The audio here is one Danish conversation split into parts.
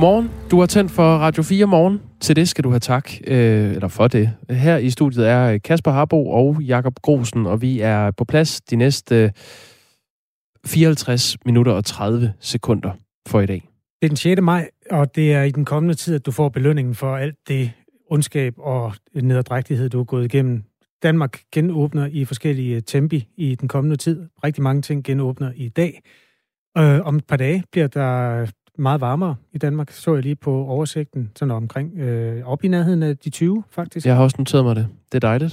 Godmorgen. Du har tændt for Radio 4 morgen. Til det skal du have tak, øh, eller for det. Her i studiet er Kasper Harbo og Jakob Grosen, og vi er på plads de næste øh, 54 minutter og 30 sekunder for i dag. Det er den 6. maj, og det er i den kommende tid, at du får belønningen for alt det ondskab og nederdrægtighed, du har gået igennem. Danmark genåbner i forskellige tempi i den kommende tid. Rigtig mange ting genåbner i dag. Øh, om et par dage bliver der meget varmere i Danmark, så jeg lige på oversigten, sådan omkring øh, op i nærheden af de 20, faktisk. Jeg har også noteret mig det. Det er dejligt.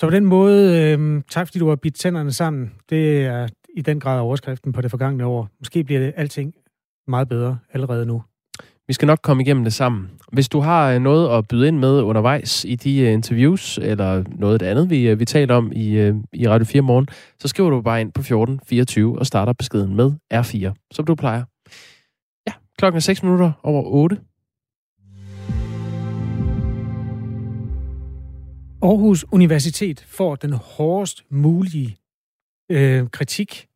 Så på den måde, øh, tak fordi du har bidt tænderne sammen. Det er i den grad overskriften på det forgangne år. Måske bliver det alting meget bedre allerede nu. Vi skal nok komme igennem det sammen. Hvis du har øh, noget at byde ind med undervejs i de øh, interviews, eller noget andet, vi, øh, vi taler om i, i Radio 4 morgen, så skriver du bare ind på 1424 og starter beskeden med R4, som du plejer. Klokken er 6 minutter over 8. Aarhus Universitet får den hårdest mulige øh, kritik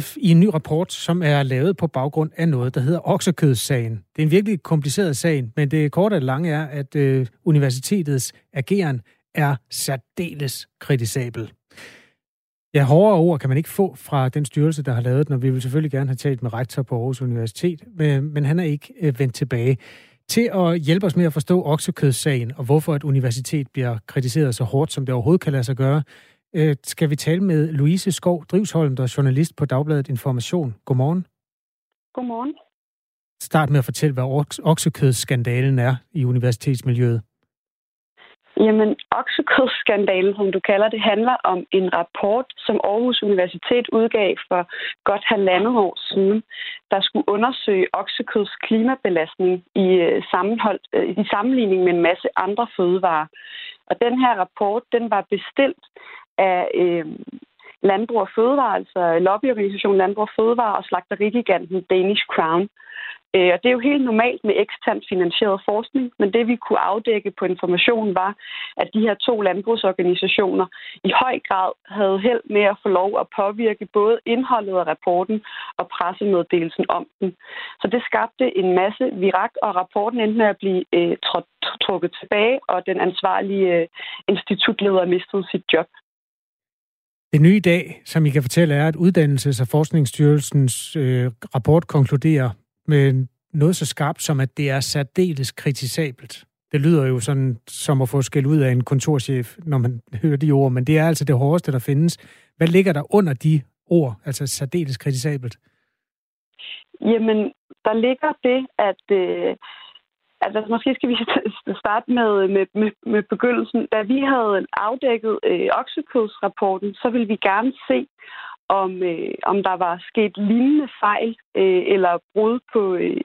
F i en ny rapport, som er lavet på baggrund af noget, der hedder oksekødssagen. Det er en virkelig kompliceret sag, men det korte og lange er, at øh, universitetets ageren er særdeles kritisabel. Ja, hårdere ord kan man ikke få fra den styrelse, der har lavet den, og vi vil selvfølgelig gerne have talt med rektor på Aarhus Universitet, men, men han er ikke øh, vendt tilbage. Til at hjælpe os med at forstå oksekødssagen, og hvorfor et universitet bliver kritiseret så hårdt, som det overhovedet kan lade sig gøre, øh, skal vi tale med Louise Skov Drivsholm, der er journalist på Dagbladet Information. Godmorgen. Godmorgen. Start med at fortælle, hvad oksekødsskandalen er i universitetsmiljøet. Jamen, oksekødsskandalen, som du kalder det, handler om en rapport, som Aarhus Universitet udgav for godt halvandet år siden, der skulle undersøge oksekøds klimabelastning i, øh, sammenhold, øh, i sammenligning med en masse andre fødevarer. Og den her rapport, den var bestilt af øh, Landbrug og Fødevare, altså lobbyorganisationen Landbrug og Fødevare og slagterigiganten Danish Crown. Øh, Øh, og det er jo helt normalt med eksternt finansieret forskning, men det vi kunne afdække på informationen var, at de her to landbrugsorganisationer i høj grad havde held med at få lov at påvirke både indholdet af rapporten og pressemeddelelsen om den. Så det skabte en masse virak, og rapporten endte med at blive øh, trukket tilbage, og den ansvarlige øh, institutleder mistede sit job. Det nye i dag, som I kan fortælle, er, at Uddannelses- og Forskningsstyrelsens øh, rapport konkluderer med noget så skarpt som, at det er særdeles kritisabelt. Det lyder jo sådan som at få skæld ud af en kontorchef, når man hører de ord, men det er altså det hårdeste, der findes. Hvad ligger der under de ord, altså særdeles kritisabelt? Jamen, der ligger det, at øh, Altså, måske skal vi starte med, med, med, med begyndelsen. Da vi havde afdækket øh, oksekødsrapporten, så ville vi gerne se, om, øh, om der var sket lignende fejl øh, eller brud på øh,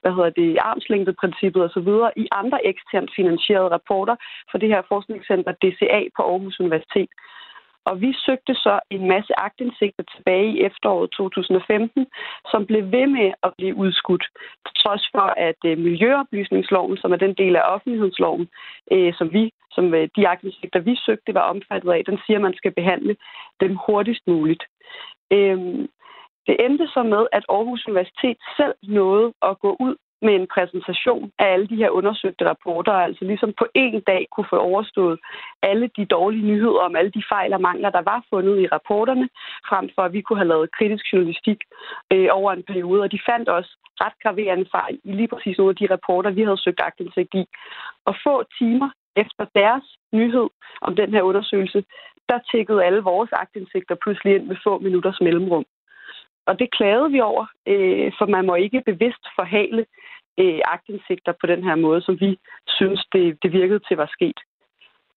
hvad hedder det, armslængdeprincippet osv. i andre eksternt finansierede rapporter for det her forskningscenter DCA på Aarhus Universitet. Og vi søgte så en masse agtindsigter tilbage i efteråret 2015, som blev ved med at blive udskudt. Til trods for, at øh, Miljøoplysningsloven, som er den del af offentlighedsloven, øh, som vi, som øh, de agtindsigter, vi søgte, var omfattet af, den siger, at man skal behandle dem hurtigst muligt. Øhm, det endte så med, at Aarhus Universitet selv nåede at gå ud med en præsentation af alle de her undersøgte rapporter, altså ligesom på én dag kunne få overstået alle de dårlige nyheder om alle de fejl og mangler, der var fundet i rapporterne, frem for at vi kunne have lavet kritisk journalistik øh, over en periode. Og de fandt også ret graverende fejl i lige præcis nogle af de rapporter, vi havde søgt agtindsigt i. Og få timer efter deres nyhed om den her undersøgelse, der tækkede alle vores aktindsigter pludselig ind med få minutters mellemrum. Og det klagede vi over, øh, for man må ikke bevidst forhale øh, aktindsigter på den her måde, som vi synes, det, det virkede til var sket.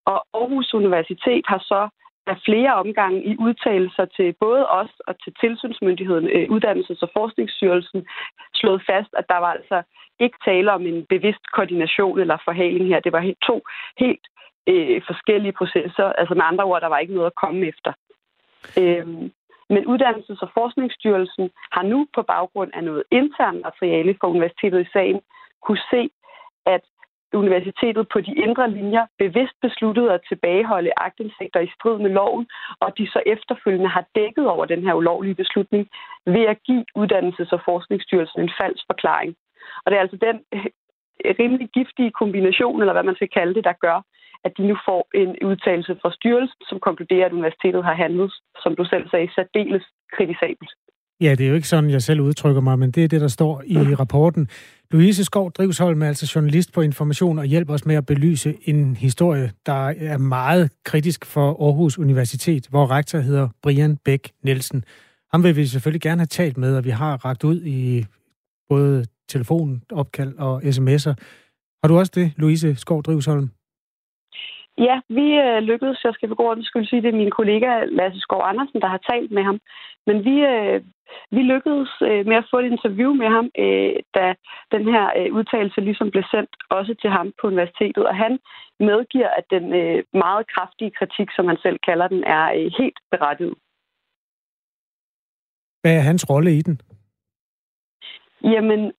Og Aarhus Universitet har så af flere omgange i udtalelser til både os og til tilsynsmyndigheden, øh, Uddannelses- og Forskningsstyrelsen, slået fast, at der var altså ikke tale om en bevidst koordination eller forhaling her. Det var helt, to helt øh, forskellige processer. Altså med andre ord, der var ikke noget at komme efter. Øhm, men Uddannelses- og Forskningsstyrelsen har nu på baggrund af noget internt materiale fra universitetet i sagen kunne se, universitetet på de indre linjer bevidst besluttede at tilbageholde agtindsigter i strid med loven, og de så efterfølgende har dækket over den her ulovlige beslutning ved at give Uddannelses- og Forskningsstyrelsen en falsk forklaring. Og det er altså den øh, rimelig giftige kombination, eller hvad man skal kalde det, der gør, at de nu får en udtalelse fra styrelsen, som konkluderer, at universitetet har handlet, som du selv sagde, særdeles kritisabelt. Ja, det er jo ikke sådan, jeg selv udtrykker mig, men det er det, der står i rapporten. Louise Skov Drivsholm er altså journalist på Information og hjælper os med at belyse en historie, der er meget kritisk for Aarhus Universitet, hvor rektor hedder Brian Bæk Nielsen. Ham vil vi selvfølgelig gerne have talt med, og vi har ragt ud i både telefon, opkald og sms'er. Har du også det, Louise Skov Drivsholm? Ja, vi øh, lykkedes, jeg skal for god skyld sige, det er min kollega Lasse Skov Andersen, der har talt med ham. Men vi, øh, vi lykkedes øh, med at få et interview med ham, øh, da den her øh, udtalelse ligesom blev sendt også til ham på universitetet. Og han medgiver, at den øh, meget kraftige kritik, som man selv kalder den, er øh, helt berettiget. Hvad er hans rolle i den? Jamen,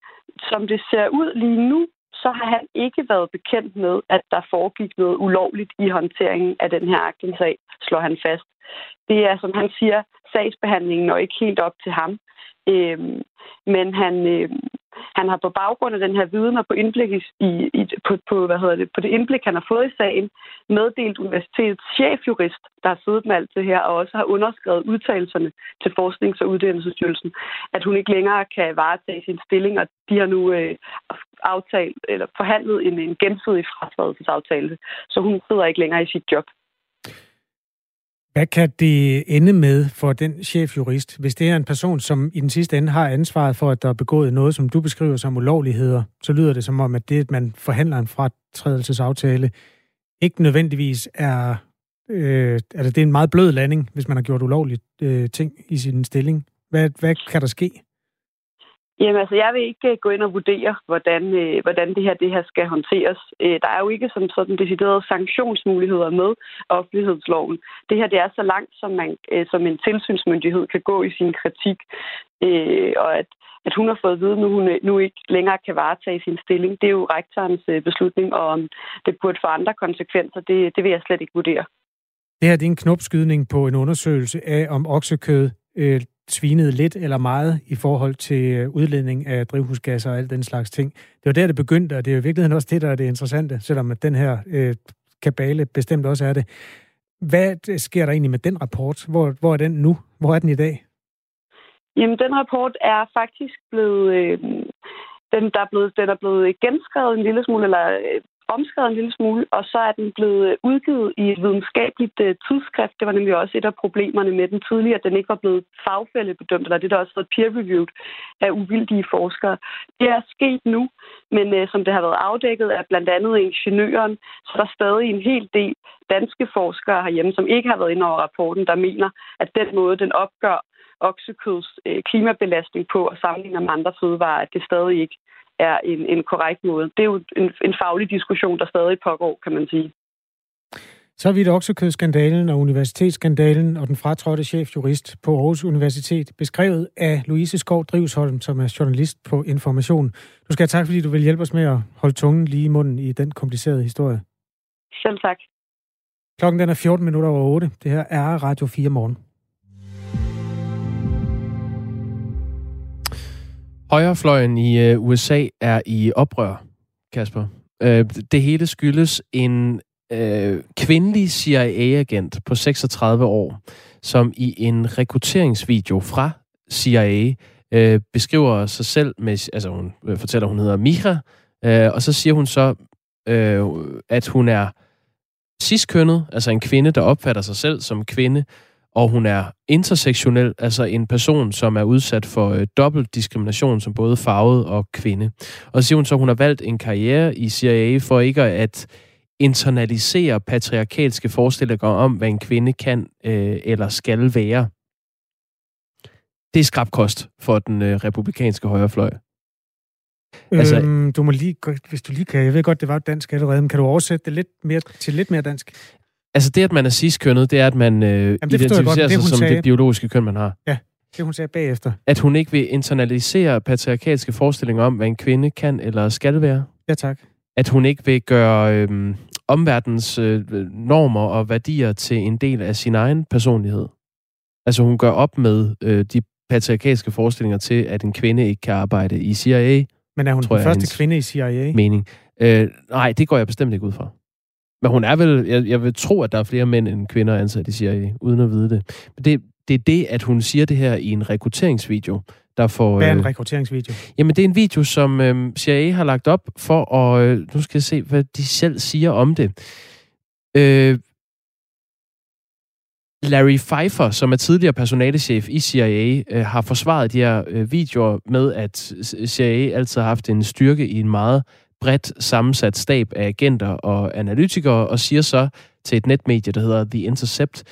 som det ser ud lige nu, så har han ikke været bekendt med, at der foregik noget ulovligt i håndteringen af den her aktensag, slår han fast. Det er, som han siger, sagsbehandlingen når ikke helt op til ham. Øhm, men han, øhm, han har på baggrund af den her viden og på, indblik i, i, på, på, hvad hedder det, på det indblik, han har fået i sagen, meddelt universitetets chefjurist, der har siddet med alt det her, og også har underskrevet udtalelserne til Forsknings- og Uddannelsesstyrelsen, at hun ikke længere kan varetage sin stilling, og de har nu øh, aftalt, eller forhandlet en, en gensidig fratrædelsesaftale, så hun sidder ikke længere i sit job. Hvad kan det ende med for den chefjurist, hvis det er en person, som i den sidste ende har ansvaret for, at der er begået noget, som du beskriver som ulovligheder, så lyder det som om, at det, at man forhandler en fratrædelsesaftale, ikke nødvendigvis er, øh, altså det er en meget blød landing, hvis man har gjort ulovligt øh, ting i sin stilling. Hvad, hvad kan der ske? Jamen altså, jeg vil ikke øh, gå ind og vurdere, hvordan, øh, hvordan det her det her skal håndteres. Øh, der er jo ikke som sådan deciderede sanktionsmuligheder med offentlighedsloven. Det her det er så langt, som, man, øh, som en tilsynsmyndighed kan gå i sin kritik. Øh, og at, at hun har fået at vide, at nu hun øh, nu ikke længere kan varetage sin stilling, det er jo rektorens øh, beslutning, og om det burde få andre konsekvenser, det, det vil jeg slet ikke vurdere. Det her det er en knopskydning på en undersøgelse af, om oksekød øh, svinede lidt eller meget i forhold til øh, udledning af drivhusgasser og alt den slags ting. Det var der, det begyndte, og det er jo i virkeligheden også det, der er det interessante, selvom at den her øh, kabale bestemt også er det. Hvad øh, sker der egentlig med den rapport? Hvor, hvor er den nu? Hvor er den i dag? Jamen, den rapport er faktisk blevet... Øh, den, der er blevet, den er blevet genskrevet en lille smule, eller øh, omskrevet en lille smule, og så er den blevet øh, udgivet i et videnskabeligt øh, tidsskrift. Det var nemlig også et af problemerne med den tidligere, at den ikke var blevet fagfældebedømt, eller det der også været peer-reviewed af uvildige forskere. Det er sket nu, men øh, som det har været afdækket af blandt andet ingeniøren, så er der stadig en hel del danske forskere herhjemme, som ikke har været inde over rapporten, der mener, at den måde, den opgør oksekøds øh, klimabelastning på og sammenligner med andre fødevarer, at det stadig ikke er en, en korrekt måde. Det er jo en, en faglig diskussion, der stadig pågår, kan man sige. Så er vi det oksekødskandalen og universitetsskandalen og den fratrådte chefjurist på Aarhus Universitet, beskrevet af Louise Skov Drivsholm, som er journalist på Information. Du skal have tak, fordi du vil hjælpe os med at holde tungen lige i munden i den komplicerede historie. Selv tak. Klokken den er 14 minutter over 8. Det her er Radio 4 morgen. Højrefløjen i øh, USA er i oprør, Kasper. Øh, det hele skyldes en øh, kvindelig CIA-agent på 36 år, som i en rekrutteringsvideo fra CIA øh, beskriver sig selv med, altså hun øh, fortæller, hun hedder Mira, øh, og så siger hun så, øh, at hun er ciskønnet, altså en kvinde, der opfatter sig selv som kvinde, og hun er intersektionel, altså en person, som er udsat for øh, dobbelt diskrimination som både farvet og kvinde. Og så siger hun så, at hun har valgt en karriere i CIA for ikke at internalisere patriarkalske forestillinger om, hvad en kvinde kan øh, eller skal være. Det er skrabkost for den øh, republikanske højrefløj. Altså, øhm, du må lige, hvis du lige kan, jeg ved godt, det var dansk allerede, men kan du oversætte det lidt mere, til lidt mere dansk? Altså det, at man er ciskønnet, det er, at man øh, Jamen, identificerer sig som sagde. det biologiske køn, man har. Ja, det hun sagde bagefter. At hun ikke vil internalisere patriarkalske forestillinger om, hvad en kvinde kan eller skal være. Ja, tak. At hun ikke vil gøre øh, omverdens øh, normer og værdier til en del af sin egen personlighed. Altså hun gør op med øh, de patriarkalske forestillinger til, at en kvinde ikke kan arbejde i CIA. Men er hun den første kvinde i CIA? mening. Øh, nej, det går jeg bestemt ikke ud fra. Men hun er vel, jeg, jeg vil tro, at der er flere mænd end kvinder ansat i CIA, uden at vide det. Men det, det er det, at hun siger det her i en rekrutteringsvideo, der får... Hvad er en øh, rekrutteringsvideo? Jamen, det er en video, som øh, CIA har lagt op for at... Øh, nu skal jeg se, hvad de selv siger om det. Øh, Larry Pfeiffer, som er tidligere personalechef i CIA, øh, har forsvaret de her øh, videoer med, at CIA altid har haft en styrke i en meget bredt sammensat stab af agenter og analytikere, og siger så til et netmedie, der hedder The Intercept,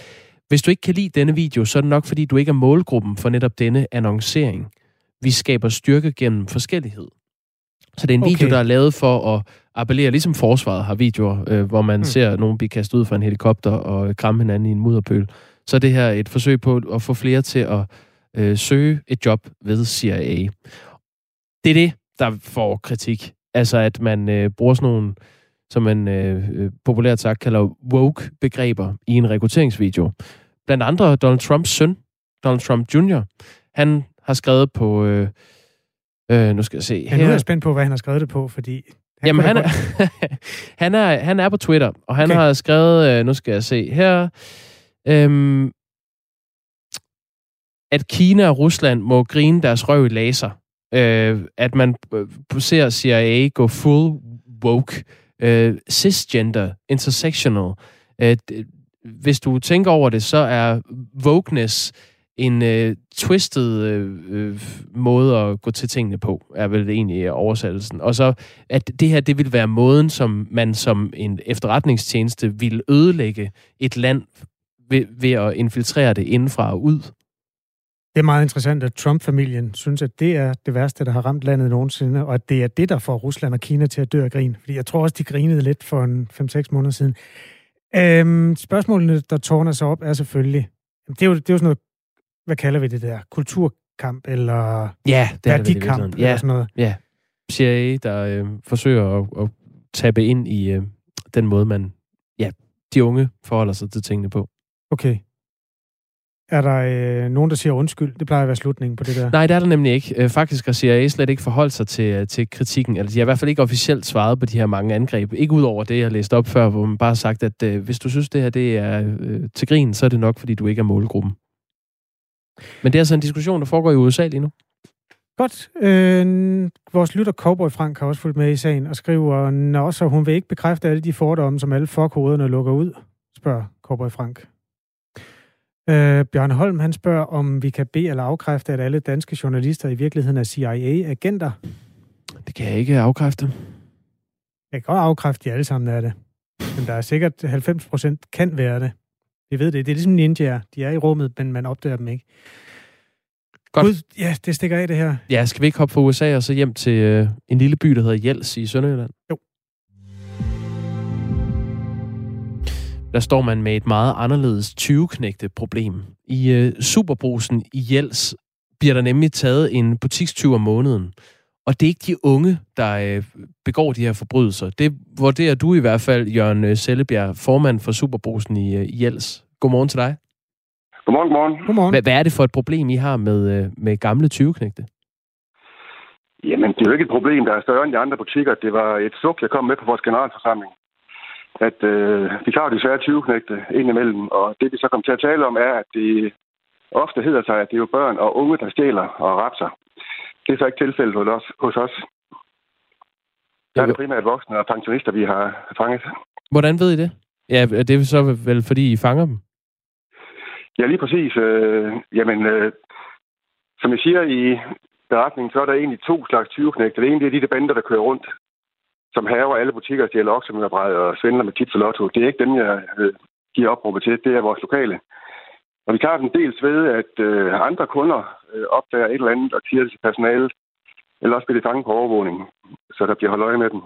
hvis du ikke kan lide denne video, så er det nok, fordi du ikke er målgruppen for netop denne annoncering. Vi skaber styrke gennem forskellighed. Så det er en Okay. video, der er lavet for at appellere, ligesom forsvaret har videoer, øh, hvor man Hmm. ser nogen blive kastet ud fra en helikopter og kramme hinanden i en mudderpøl. Så er det her et forsøg på at få flere til at øh, søge et job ved CIA. Det er det, der får kritik. Altså, at man øh, bruger sådan nogle, som man øh, øh, populært sagt kalder woke-begreber i en rekrutteringsvideo. Blandt andre Donald Trumps søn, Donald Trump Jr., han har skrevet på... Øh, øh, nu skal jeg se nu er jeg spændt på, hvad han har skrevet det på, fordi... Han Jamen, han er, han, er, han er på Twitter, og han Okay. har skrevet, øh, nu skal jeg se her, øhm, at Kina og Rusland må grine deres røv i laser. Øh, at man ser CIA gå full woke, øh, cisgender, intersectional. Øh, hvis du tænker over det, så er wokeness en øh, twisted øh, øh, måde at gå til tingene på, er vel egentlig oversættelsen. Og så, at det her, det vil være måden, som man som en efterretningstjeneste vil ødelægge et land ved, ved at infiltrere det indenfra og ud. Det er meget interessant, at Trump-familien synes, at det er det værste, der har ramt landet nogensinde, og at det er det, der får Rusland og Kina til at dø af grin. Fordi jeg tror også, de grinede lidt for en 5-6 måneder siden. Øhm, spørgsmålene, der tårner sig op, er selvfølgelig... Det er jo, det er jo sådan noget, hvad kalder vi det der? Kulturkamp eller Ja, det er det værdikamp virkeligheden. eller Ja, sådan noget. CIA, der øh, forsøger at, at tabe ind i øh, den måde, man, ja, de unge forholder sig til tingene på. Okay. Er der øh, nogen, der siger undskyld? Det plejer at være slutningen på det der. Nej, det er der nemlig ikke. Øh, Faktisk har CIA slet ikke forholdt sig til, øh, til kritikken. Eller de har i hvert fald ikke officielt svaret på de her mange angreb. Ikke ud over det, jeg læste op før, hvor man bare har sagt, at øh, hvis du synes, det her det er øh, til grin, så er det nok, fordi du ikke er målgruppen. Men det er altså en diskussion, der foregår i USA lige nu. Godt. Øh, vores lytter Cowboy Frank har også fulgt med i sagen og skriver, Nå, så hun vil ikke bekræfte alle de fordomme, som alle fuckhoderne lukker ud, spørger Cowboy Frank. Øh, Bjørn Holm, han spørger, om vi kan bede eller afkræfte, at alle danske journalister i virkeligheden er CIA-agenter. Det kan jeg ikke afkræfte. Jeg kan godt afkræfte, at de alle sammen er det. Men der er sikkert 90 procent kan være det. Vi ved det. Det er ligesom ninjaer. De er i rummet, men man opdager dem ikke. Godt. Gud, ja, det stikker af det her. Ja, skal vi ikke hoppe fra USA og så hjem til øh, en lille by, der hedder Jels i Sønderjylland? Jo. Der står man med et meget anderledes 20-knægte problem. I øh, Superbrusen i Jels bliver der nemlig taget en butikstyv om måneden. Og det er ikke de unge, der øh, begår de her forbrydelser. Det vurderer du i hvert fald, Jørgen øh, Sellebjerg, formand for Superbrusen i øh, Jels. Godmorgen til dig. Godmorgen, godmorgen. Godmorgen. Hvad, hvad er det for et problem, I har med, øh, med gamle 20-knægte? Jamen, det er jo ikke et problem, der er større end de andre butikker. Det var et suk, jeg kom med på vores generalforsamling. At øh, vi tager desværre 20 knægte ind imellem, og det vi så kom til at tale om er, at det ofte hedder sig, at det er jo børn og unge, der stjæler og rapser. Det er så ikke tilfældet hos os. Hos os. Der er det primært voksne og pensionister, vi har fanget. Hvordan ved I det? Ja, det er så vel, fordi I fanger dem? Ja, lige præcis. Øh, jamen, øh, som jeg siger i beretningen, så er der egentlig to slags 20-knægte. Det ene det er de der bander, der kører rundt, som haver alle butikker, stjæler oksemørbræd og svindler med tips og lotto. Det er ikke dem, jeg øh, giver opråbet til. Det er vores lokale. Og vi tager den dels ved, at øh, andre kunder øh, opdager et eller andet og siger det til personalet, eller også bliver det fanget på overvågning, så der bliver holdt øje med dem.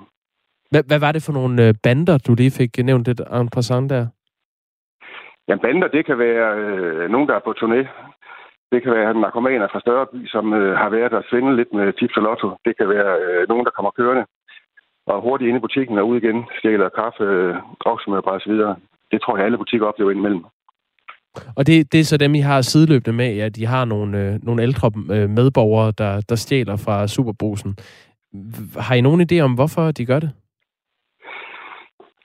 Hvad, hvad var det for nogle øh, bander, du lige fik nævnt lidt en passant der? Ja, bander, det kan være øh, nogen, der er på turné. Det kan være narkomaner fra større by, som øh, har været der svindle lidt med tips og lotto. Det kan være øh, nogen, der kommer kørende og hurtigt ind i butikken og ud igen, stjæler kaffe, øh, oksemørbræd osv. Det tror jeg, alle butikker oplever indimellem. Og det, det er så dem, I har sideløbende med, at de har nogle, øh, nogle ældre øh, medborgere, der, der stjæler fra Superbrusen. Har I nogen idé om, hvorfor de gør det?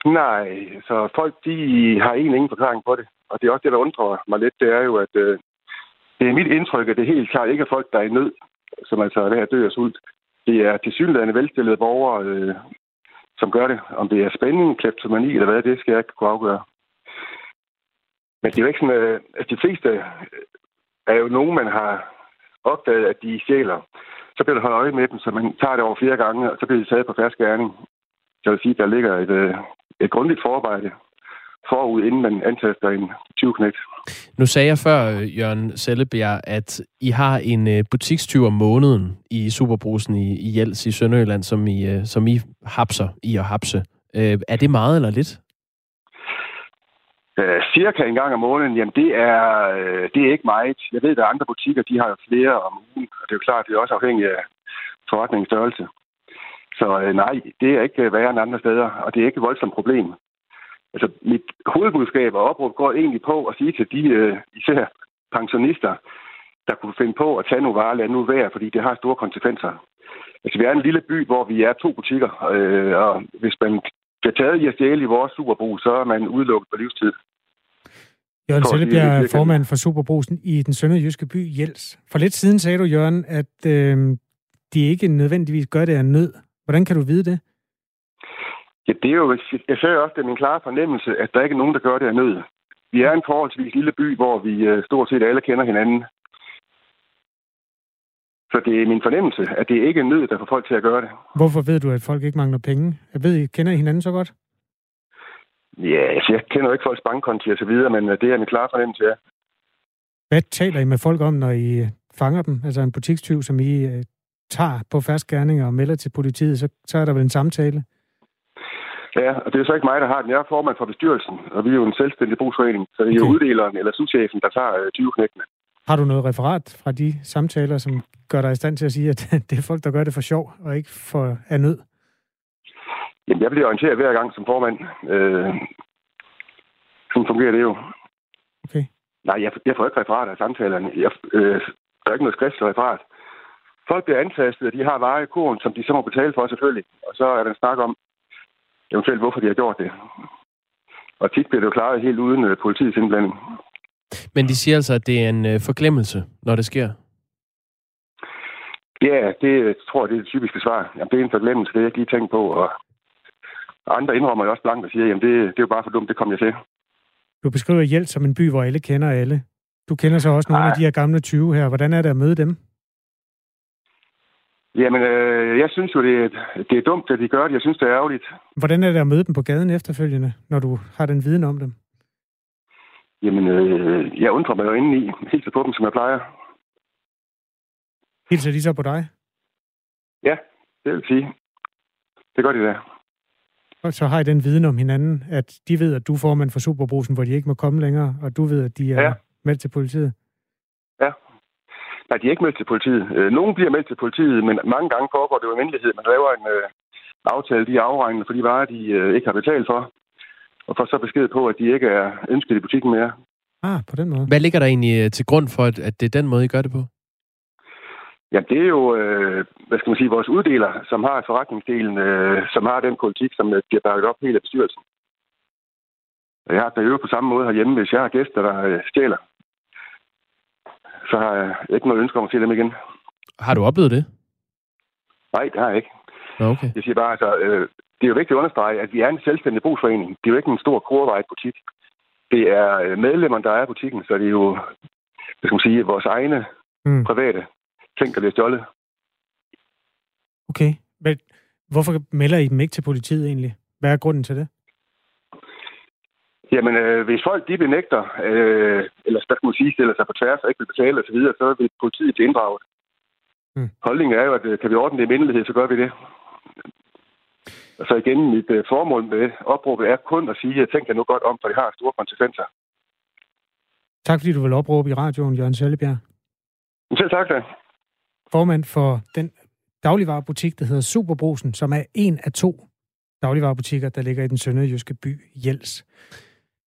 Nej, så folk de har egentlig ingen forklaring på det. Og det er også det, der undrer mig lidt, det er jo, at øh, det er mit indtryk, at det helt klart ikke er folk, der er i nød, som altså er ved at dø af sult. Det er til velstillede borgere, øh, som gør det. Om det er spænding, kleptomani eller hvad, det skal jeg ikke kunne afgøre. Men det er jo ikke sådan, øh, at de fleste øh, er jo nogen, man har opdaget, at de sjæler. Så bliver der holdt øje med dem, så man tager det over flere gange, og så bliver de taget på færdig gerning. Så jeg vil sige, at der ligger et, øh, et grundigt forarbejde forud, inden man antaster en 20 knægt. Nu sagde jeg før, Jørgen Sellebjerg, at I har en øh, butikstyv om måneden i Superbrusen i, i Jels i Sønderjylland, som I, øh, som I hapser i at hapse. Øh, er det meget eller lidt? Uh, cirka en gang om måneden, jamen det er, det er ikke meget. Jeg ved, at andre butikker, de har flere om ugen, og det er jo klart, det er også afhængigt af forretningens størrelse. Så nej, det er ikke værre end andre steder, og det er ikke et voldsomt problem. Altså, mit hovedbudskab og opråb går egentlig på at sige til de, uh, især pensionister, der kunne finde på at tage nogle varer, lad nu være, fordi det har store konsekvenser. Altså, vi er en lille by, hvor vi er to butikker, øh, og hvis man bliver taget i at stjæle i vores superbrug, så er man udelukket på livstid. Jørgen Sellebjerg er formand for Superbrusen i den sønderjyske by Jels. For lidt siden sagde du, Jørgen, at øh, de ikke nødvendigvis gør det af nød. Hvordan kan du vide det? Ja, det er jo, jeg sagde også, det er min klare fornemmelse, at der ikke er nogen, der gør det af nød. Vi er en forholdsvis lille by, hvor vi øh, stort set alle kender hinanden. Så det er min fornemmelse, at det ikke er nød, der får folk til at gøre det. Hvorfor ved du, at folk ikke mangler penge? Jeg ved, I kender hinanden så godt? Ja, altså, jeg kender jo ikke folks bankkonti og så videre, men øh, det er min klare fornemmelse, ja. Hvad taler I med folk om, når I fanger dem? Altså en butikstyv, som I tager på færdsgærninger og melder til politiet, så, så er der vel en samtale? Ja, og det er så ikke mig, der har den. Jeg er formand for bestyrelsen, og vi er jo en selvstændig brugsforening, så det er okay. jo uddeleren eller subchefen, der tager uh, 20 knækkene. Har du noget referat fra de samtaler, som gør dig i stand til at sige, at det er folk, der gør det for sjov og ikke for af nød? Jamen, jeg bliver orienteret hver gang som formand. Øh, sådan fungerer det jo. Okay. Nej, jeg, jeg får ikke referat af samtalerne. Jeg, øh, der er ikke noget skriftligt referat. Folk bliver antastet, og de har kurven, som de så må betale for selvfølgelig. Og så er der en snak om, eventuelt hvorfor de har gjort det. Og tit bliver det jo klaret helt uden øh, politiets indblanding. Men de siger altså, at det er en øh, forglemmelse, når det sker? Ja, det tror jeg, det er det typiske svar. Jamen, det er en forglemmelse, det jeg ikke lige tænkt på. Og andre indrømmer jo også blankt og siger, jamen det, det er jo bare for dumt, det kom jeg til. Du beskriver Hjælp som en by, hvor alle kender alle. Du kender så også nogle Ej. af de her gamle 20 her. Hvordan er det at møde dem? Jamen, øh, jeg synes jo, det er, det er dumt, at de gør det. Jeg synes, det er ærgerligt. Hvordan er det at møde dem på gaden efterfølgende, når du har den viden om dem? Jamen, øh, jeg undrer mig jo indeni. Hilser på dem, som jeg plejer. Hilser de så på dig? Ja, det vil sige. Det gør de da. Og så har I den viden om hinanden, at de ved, at du er formand for Superbrusen, hvor de ikke må komme længere, og du ved, at de er ja. meldt til politiet? Nej, de er ikke meldt til politiet. Øh, nogen bliver meldt til politiet, men mange gange foregår det jo almindelighed. Man laver en øh, aftale, de er afregnet for de varer, de øh, ikke har betalt for, og får så besked på, at de ikke er ønsket i butikken mere. Ah, på den måde. Hvad ligger der egentlig øh, til grund for, at det er den måde, I gør det på? Ja, det er jo, øh, hvad skal man sige, vores uddeler, som har forretningsdelen, øh, som har den politik, som bliver bakket op helt af bestyrelsen. Jeg har det på samme måde herhjemme, hvis jeg har gæster, der stjæler. Så har jeg ikke noget ønske om at se dem igen. Har du oplevet det? Nej, det har jeg ikke. Okay. Jeg siger bare, altså, øh, det er jo vigtigt at understrege, at vi er en selvstændig brugsforening. Det er jo ikke en stor kurvejet butik. Det er øh, medlemmerne, der er i butikken, så det er jo, hvad skal man sige, vores egne mm. private ting, der bliver stjålet. Okay. Men hvorfor melder I dem ikke til politiet egentlig? Hvad er grunden til det? Jamen, øh, hvis folk de benægter, øh, eller hvad skal man sige, stiller sig på tværs og ikke vil betale osv., så, så vil politiet blive inddraget. Mm. Holdningen er jo, at øh, kan vi ordne det i mindelighed, så gør vi det. Og så igen, mit øh, formål med opråbet er kun at sige, at tænker nu godt om, for det har store konsekvenser. Tak fordi du vil opråbe i radioen, Jørgen Sellebjerg. Selv tak da formand for den dagligvarerbutik, der hedder Superbrusen, som er en af to dagligvarerbutikker, der ligger i den sønderjyske by Jels.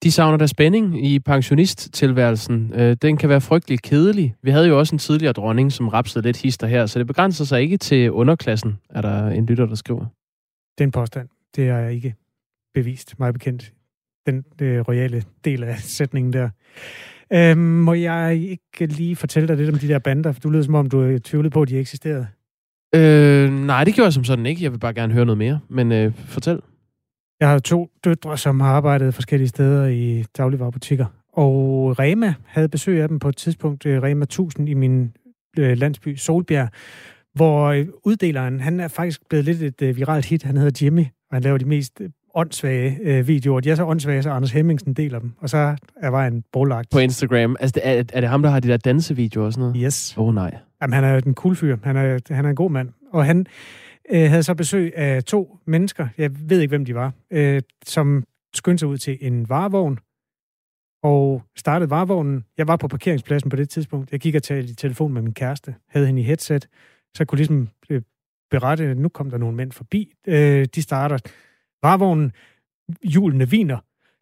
De savner der spænding i pensionisttilværelsen. Øh, den kan være frygtelig kedelig. Vi havde jo også en tidligere dronning, som rapsede lidt hister her, så det begrænser sig ikke til underklassen, er der en lytter, der skriver. Den påstand, det er ikke bevist, meget bekendt. Den det royale del af sætningen der. Øhm, må jeg ikke lige fortælle dig lidt om de der bander? For du lyder som om, du tvivlede på, at de eksisterede. Øh, nej, det gjorde jeg som sådan ikke. Jeg vil bare gerne høre noget mere. Men øh, fortæl. Jeg har to døtre, som har arbejdet forskellige steder i dagligvarerbutikker. Og Rema havde besøg af dem på et tidspunkt, øh, Rema 1000 i min øh, landsby Solbjerg, hvor øh, uddeleren, han er faktisk blevet lidt et viralt hit. Han hedder Jimmy, og han laver de mest åndssvage øh, videoer. De er så åndssvage, så Anders Hemmingsen deler dem. Og så er vejen brolagt. På Instagram. Altså, er, er det ham, der har de der dansevideoer og sådan noget? Yes. Åh oh, nej. Jamen, han er en cool fyr. Han er, han er en god mand. Og han øh, havde så besøg af to mennesker, jeg ved ikke, hvem de var, øh, som skyndte sig ud til en varevogn, og startede varevognen. Jeg var på parkeringspladsen på det tidspunkt. Jeg gik og talte i telefon med min kæreste, havde hende i headset, så jeg kunne ligesom øh, berette, at nu kom der nogle mænd forbi. Øh, de starter varevognen, hjulene viner.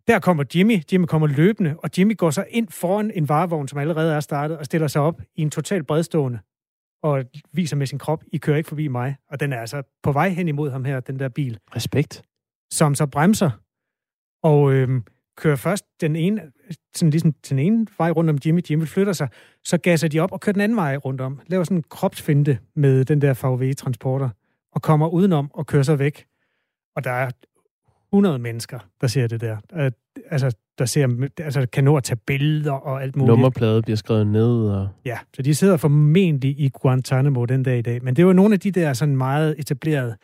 Der kommer Jimmy. Jimmy kommer løbende, og Jimmy går så ind foran en varevogn, som allerede er startet, og stiller sig op i en total bredstående og viser med sin krop, I kører ikke forbi mig. Og den er altså på vej hen imod ham her, den der bil. Respekt. Som så bremser, og øhm, kører først den ene, sådan ligesom den ene vej rundt om Jimmy. Jimmy flytter sig, så gasser de op og kører den anden vej rundt om. Laver sådan en kropsfinte med den der VW-transporter, og kommer udenom og kører så væk. Og der er 100 mennesker, der ser det der. Altså, der ser, altså, kan nå at tage billeder og alt muligt. Nummerplade bliver skrevet ned. Og... Ja, så de sidder formentlig i Guantanamo den dag i dag. Men det var nogle af de der sådan meget etablerede,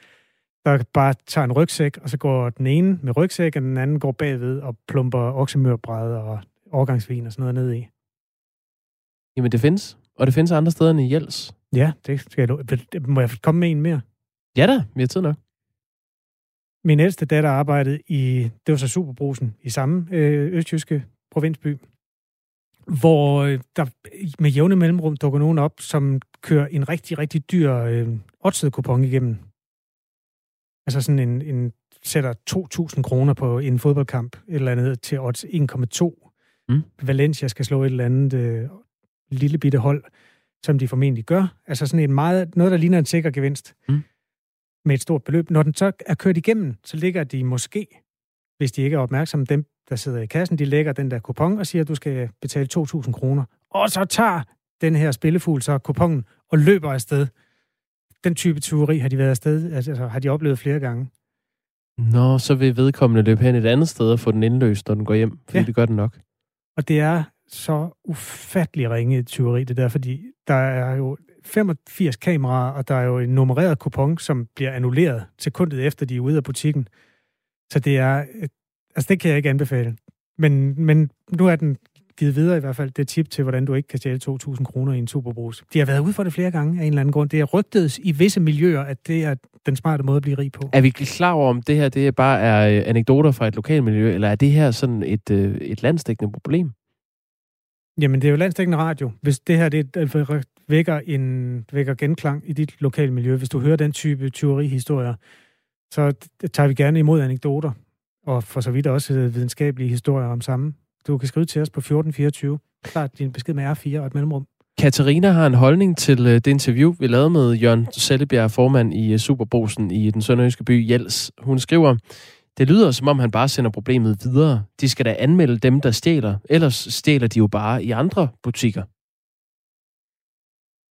der bare tager en rygsæk, og så går den ene med rygsæk, og den anden går bagved og plumper oksemørbræd og overgangsvin og sådan noget ned i. Jamen, det findes. Og det findes andre steder end i Jels. Ja, det skal jeg... Må jeg komme med en mere? Ja da, vi har tid nok. Min ældste datter arbejdede i, det var så Superbrusen, i samme øh, østjyske provinsby, hvor øh, der med jævne mellemrum dukker nogen op, som kører en rigtig, rigtig dyr øh, odds-kupon igennem. Altså sådan en, en sætter 2.000 kroner på en fodboldkamp, et eller andet, til odds 1,2. Mm. Valencia skal slå et eller andet øh, lille bitte hold, som de formentlig gør. Altså sådan en meget, noget, der ligner en sikker gevinst. Mm med et stort beløb. Når den så er kørt igennem, så ligger de måske, hvis de ikke er opmærksomme, dem, der sidder i kassen, de lægger den der kupon og siger, at du skal betale 2.000 kroner. Og så tager den her spillefugl så kupongen og løber afsted. Den type tyveri har de været afsted, altså har de oplevet flere gange. Nå, så vil vedkommende løbe hen et andet sted og få den indløst, når den går hjem, fordi ja. det gør den nok. Og det er så ufattelig ringe tyveri, det der, fordi der er jo 85 kameraer, og der er jo en nummereret kupon, som bliver annulleret sekundet efter, de er ude af butikken. Så det er... Øh, altså, det kan jeg ikke anbefale. Men, men nu er den givet videre i hvert fald det tip til, hvordan du ikke kan stjæle 2.000 kroner i en superbrus. De har været ude for det flere gange af en eller anden grund. Det er rygtet i visse miljøer, at det er den smarte måde at blive rig på. Er vi klar over, om det her det bare er øh, anekdoter fra et lokalmiljø, eller er det her sådan et, øh, et landsdækkende problem? Jamen, det er jo landstækkende radio. Hvis det her det vækker, en, vækker genklang i dit lokale miljø, hvis du hører den type tyverihistorier, så tager vi gerne imod anekdoter, og for så vidt også øh, videnskabelige historier om samme. Du kan skrive til os på 1424. Start din besked med R4 og et mellemrum. Katarina har en holdning til øh, det interview, vi lavede med Jørgen Sellebjerg, formand i øh, Superbosen Superbrosen i den sønderjyske by Jels. Hun skriver, det lyder, som om han bare sender problemet videre. De skal da anmelde dem, der stjæler. Ellers stjæler de jo bare i andre butikker.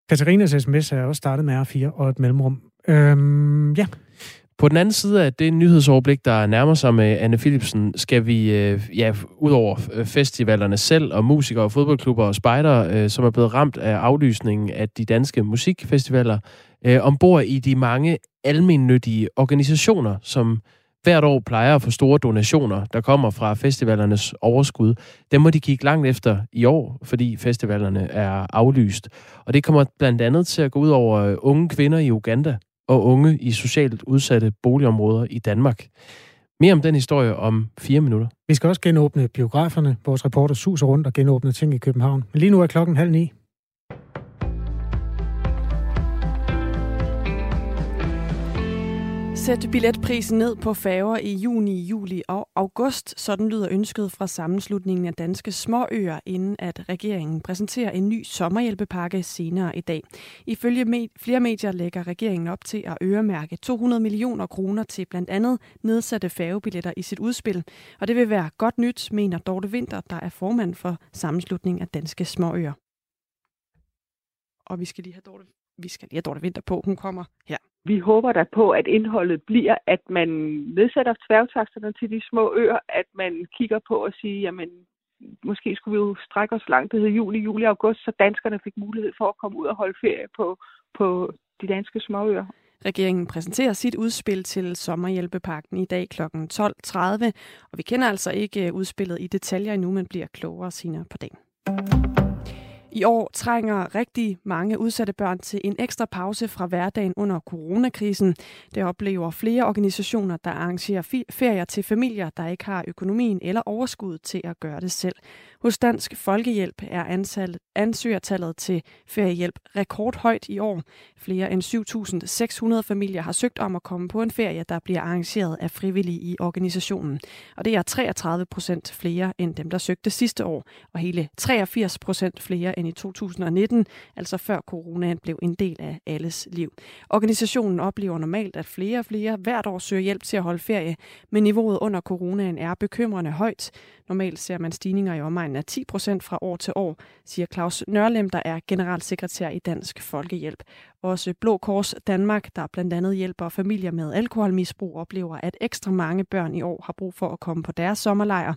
Katarinas sms er også startet med R4 og et mellemrum. Øhm, ja. På den anden side af det nyhedsoverblik, der nærmer sig med Anne Philipsen, skal vi, øh, ja, ud over øh, festivalerne selv, og musikere, og fodboldklubber og spejdere, øh, som er blevet ramt af aflysningen af de danske musikfestivaler, øh, ombord i de mange almennyttige organisationer, som hvert år plejer at få store donationer, der kommer fra festivalernes overskud. Dem må de kigge langt efter i år, fordi festivalerne er aflyst. Og det kommer blandt andet til at gå ud over øh, unge kvinder i Uganda og unge i socialt udsatte boligområder i Danmark. Mere om den historie om fire minutter. Vi skal også genåbne biograferne. Vores reporter suser rundt og genåbne ting i København. Men lige nu er klokken halv ni. Sæt billetprisen ned på færger i juni, juli og august. Sådan lyder ønsket fra sammenslutningen af danske småøer, inden at regeringen præsenterer en ny sommerhjælpepakke senere i dag. Ifølge med flere medier lægger regeringen op til at øremærke 200 millioner kroner til blandt andet nedsatte færgebilletter i sit udspil. Og det vil være godt nyt, mener Dorte Winter, der er formand for sammenslutningen af danske småøer. Og vi skal lige have Dorte, vi skal lige have Dorte Winter på. Hun kommer her. Vi håber da på, at indholdet bliver, at man nedsætter tværgtaksterne til de små øer, at man kigger på og siger, jamen måske skulle vi jo strække os langt, det hedder juli, juli, august, så danskerne fik mulighed for at komme ud og holde ferie på, på de danske småøer. Regeringen præsenterer sit udspil til sommerhjælpepakken i dag kl. 12.30, og vi kender altså ikke udspillet i detaljer endnu, men bliver klogere senere på dagen. I år trænger rigtig mange udsatte børn til en ekstra pause fra hverdagen under coronakrisen. Det oplever flere organisationer, der arrangerer ferier til familier, der ikke har økonomien eller overskud til at gøre det selv. Hos Dansk Folkehjælp er ansat, ansøgertallet til feriehjælp rekordhøjt i år. Flere end 7.600 familier har søgt om at komme på en ferie, der bliver arrangeret af frivillige i organisationen. Og det er 33 procent flere end dem, der søgte sidste år, og hele 83 procent flere end i 2019, altså før coronaen blev en del af alles liv. Organisationen oplever normalt, at flere og flere hvert år søger hjælp til at holde ferie, men niveauet under coronaen er bekymrende højt. Normalt ser man stigninger i omegnen af 10 procent fra år til år, siger Claus Nørlem, der er generalsekretær i Dansk Folkehjælp. Også Blå Kors Danmark, der blandt andet hjælper familier med alkoholmisbrug, oplever, at ekstra mange børn i år har brug for at komme på deres sommerlejr.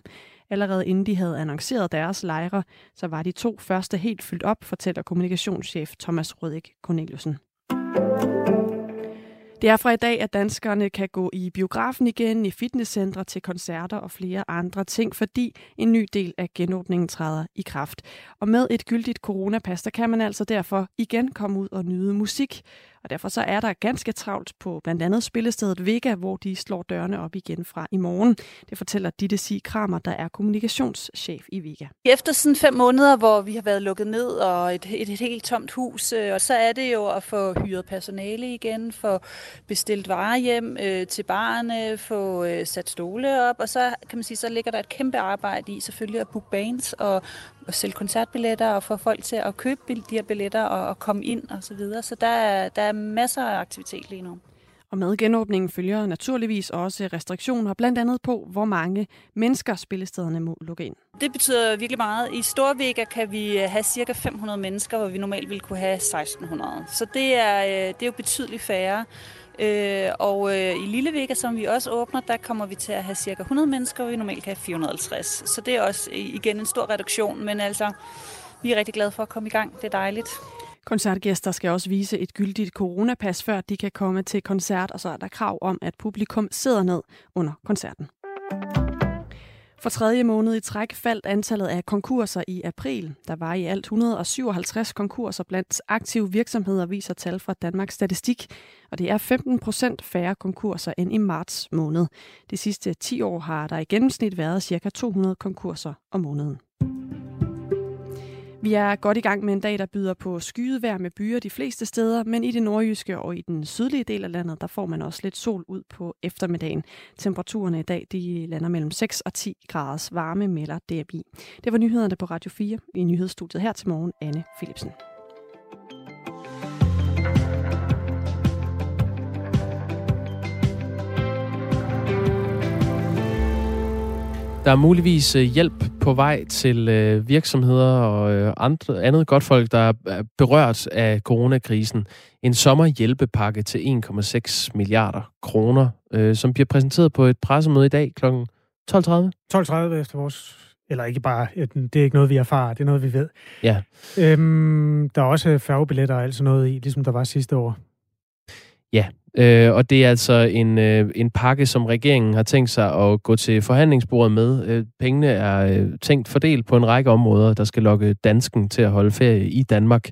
Allerede inden de havde annonceret deres lejre, så var de to første helt fyldt op, fortæller kommunikationschef Thomas Rødik Corneliusen. Det er fra i dag, at danskerne kan gå i biografen igen, i fitnesscentre, til koncerter og flere andre ting, fordi en ny del af genåbningen træder i kraft. Og med et gyldigt coronapas, der kan man altså derfor igen komme ud og nyde musik. Og derfor så er der ganske travlt på blandt andet spillestedet Vega, hvor de slår dørene op igen fra i morgen. Det fortæller Ditte Sig Kramer, der er kommunikationschef i Vega. Efter sådan fem måneder, hvor vi har været lukket ned og et, et, et helt tomt hus, øh, og så er det jo at få hyret personale igen, få bestilt varer hjem øh, til barne, få øh, sat stole op, og så kan man sige, så ligger der et kæmpe arbejde i selvfølgelig at booke bands og at sælge koncertbilletter og få folk til at købe de her billetter og, og komme ind og så videre. Så der er, der er masser af aktivitet lige nu. Og med genåbningen følger naturligvis også restriktioner, blandt andet på, hvor mange mennesker spillestederne må lukke ind. Det betyder virkelig meget. I Storvega kan vi have cirka 500 mennesker, hvor vi normalt ville kunne have 1600. Så det er, øh, det er jo betydeligt færre. Øh, og øh, i Lille som vi også åbner, der kommer vi til at have cirka 100 mennesker, og vi normalt kan have 450. Så det er også øh, igen en stor reduktion, men altså, vi er rigtig glade for at komme i gang. Det er dejligt. Koncertgæster skal også vise et gyldigt coronapas, før de kan komme til koncert, og så er der krav om, at publikum sidder ned under koncerten. For tredje måned i træk faldt antallet af konkurser i april. Der var i alt 157 konkurser blandt aktive virksomheder, viser tal fra Danmarks Statistik. Og det er 15 procent færre konkurser end i marts måned. De sidste 10 år har der i gennemsnit været ca. 200 konkurser om måneden. Vi er godt i gang med en dag, der byder på skyet vejr med byer de fleste steder, men i det nordjyske og i den sydlige del af landet, der får man også lidt sol ud på eftermiddagen. Temperaturerne i dag, de lander mellem 6 og 10 graders varme, melder DMI. Det var nyhederne på Radio 4 i nyhedsstudiet her til morgen, Anne Philipsen. Der er muligvis øh, hjælp på vej til øh, virksomheder og øh, andre, andet godt folk, der er berørt af coronakrisen. En sommerhjælpepakke til 1,6 milliarder kroner, som bliver præsenteret på et pressemøde i dag kl. 12.30. 12.30 efter vores... Eller ikke bare, det er ikke noget, vi erfarer, det er noget, vi ved. Ja. Øhm, der er også færgebilletter og alt sådan noget i, ligesom der var sidste år. Ja, øh, og det er altså en, øh, en pakke, som regeringen har tænkt sig at gå til forhandlingsbordet med. Øh, pengene er øh, tænkt fordelt på en række områder, der skal lokke dansken til at holde ferie i Danmark.